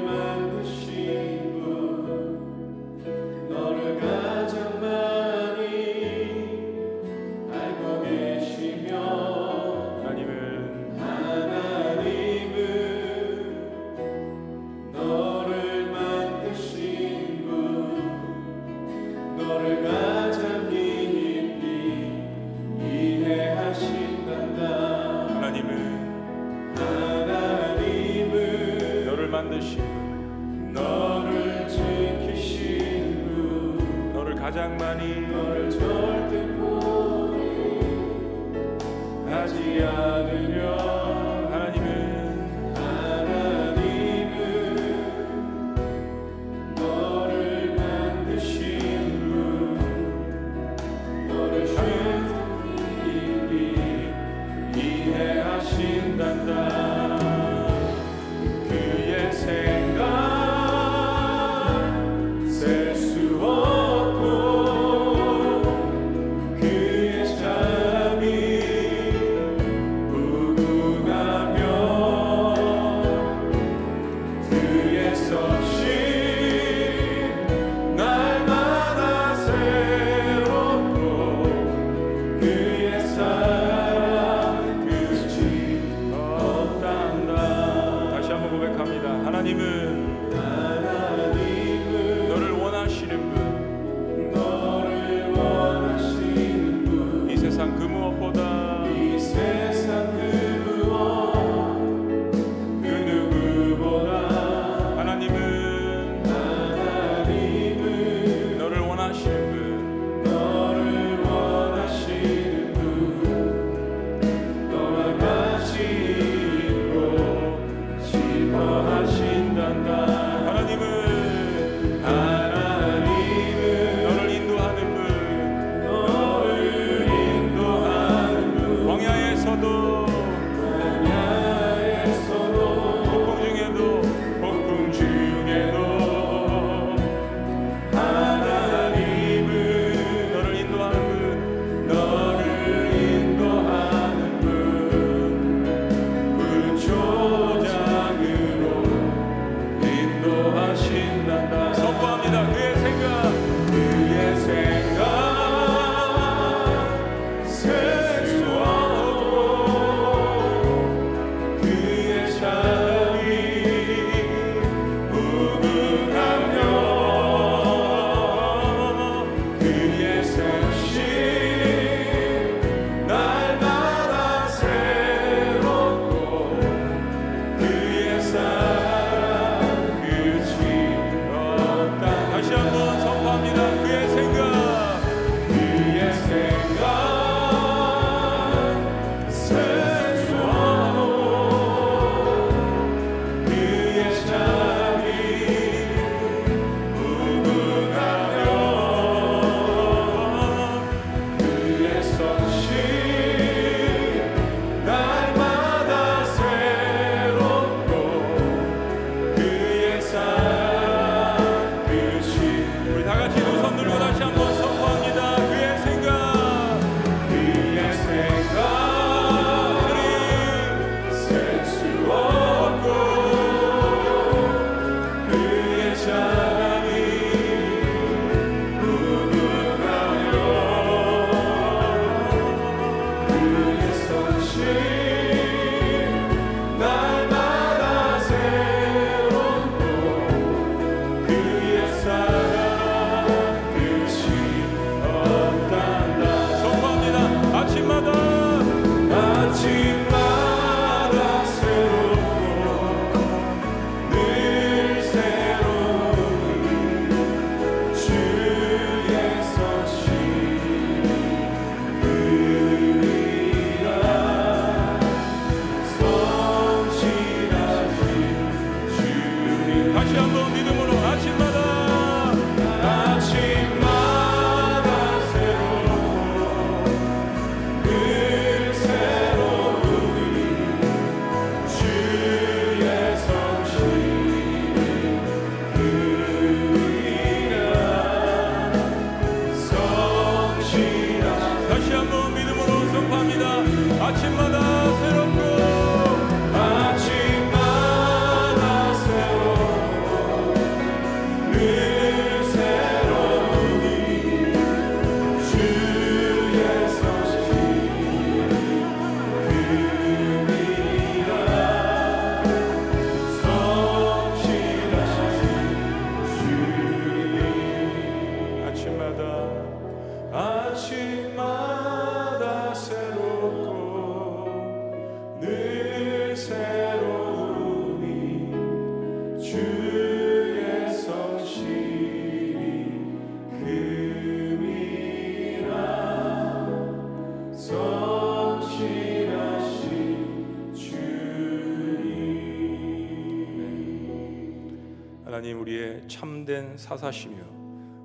사사시며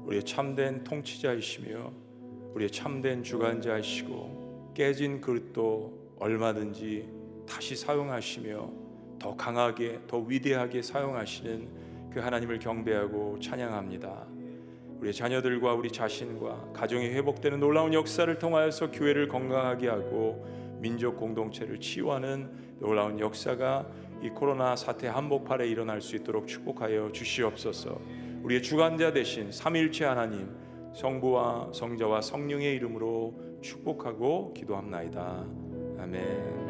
우리의 참된 통치자이시며 우리의 참된 주관자이시고 깨진 그릇도 얼마든지 다시 사용하시며 더 강하게 더 위대하게 사용하시는 그 하나님을 경배하고 찬양합니다. 우리 자녀들과 우리 자신과 가정이 회복되는 놀라운 역사를 통하여서 교회를 건강하게 하고 민족 공동체를 치유하는 놀라운 역사가 이 코로나 사태 한복판에 일어날 수 있도록 축복하여 주시옵소서. 우리의 주관자 되신 삼일체 하나님 성부와 성자와 성령의 이름으로 축복하고 기도합나이다. 아멘.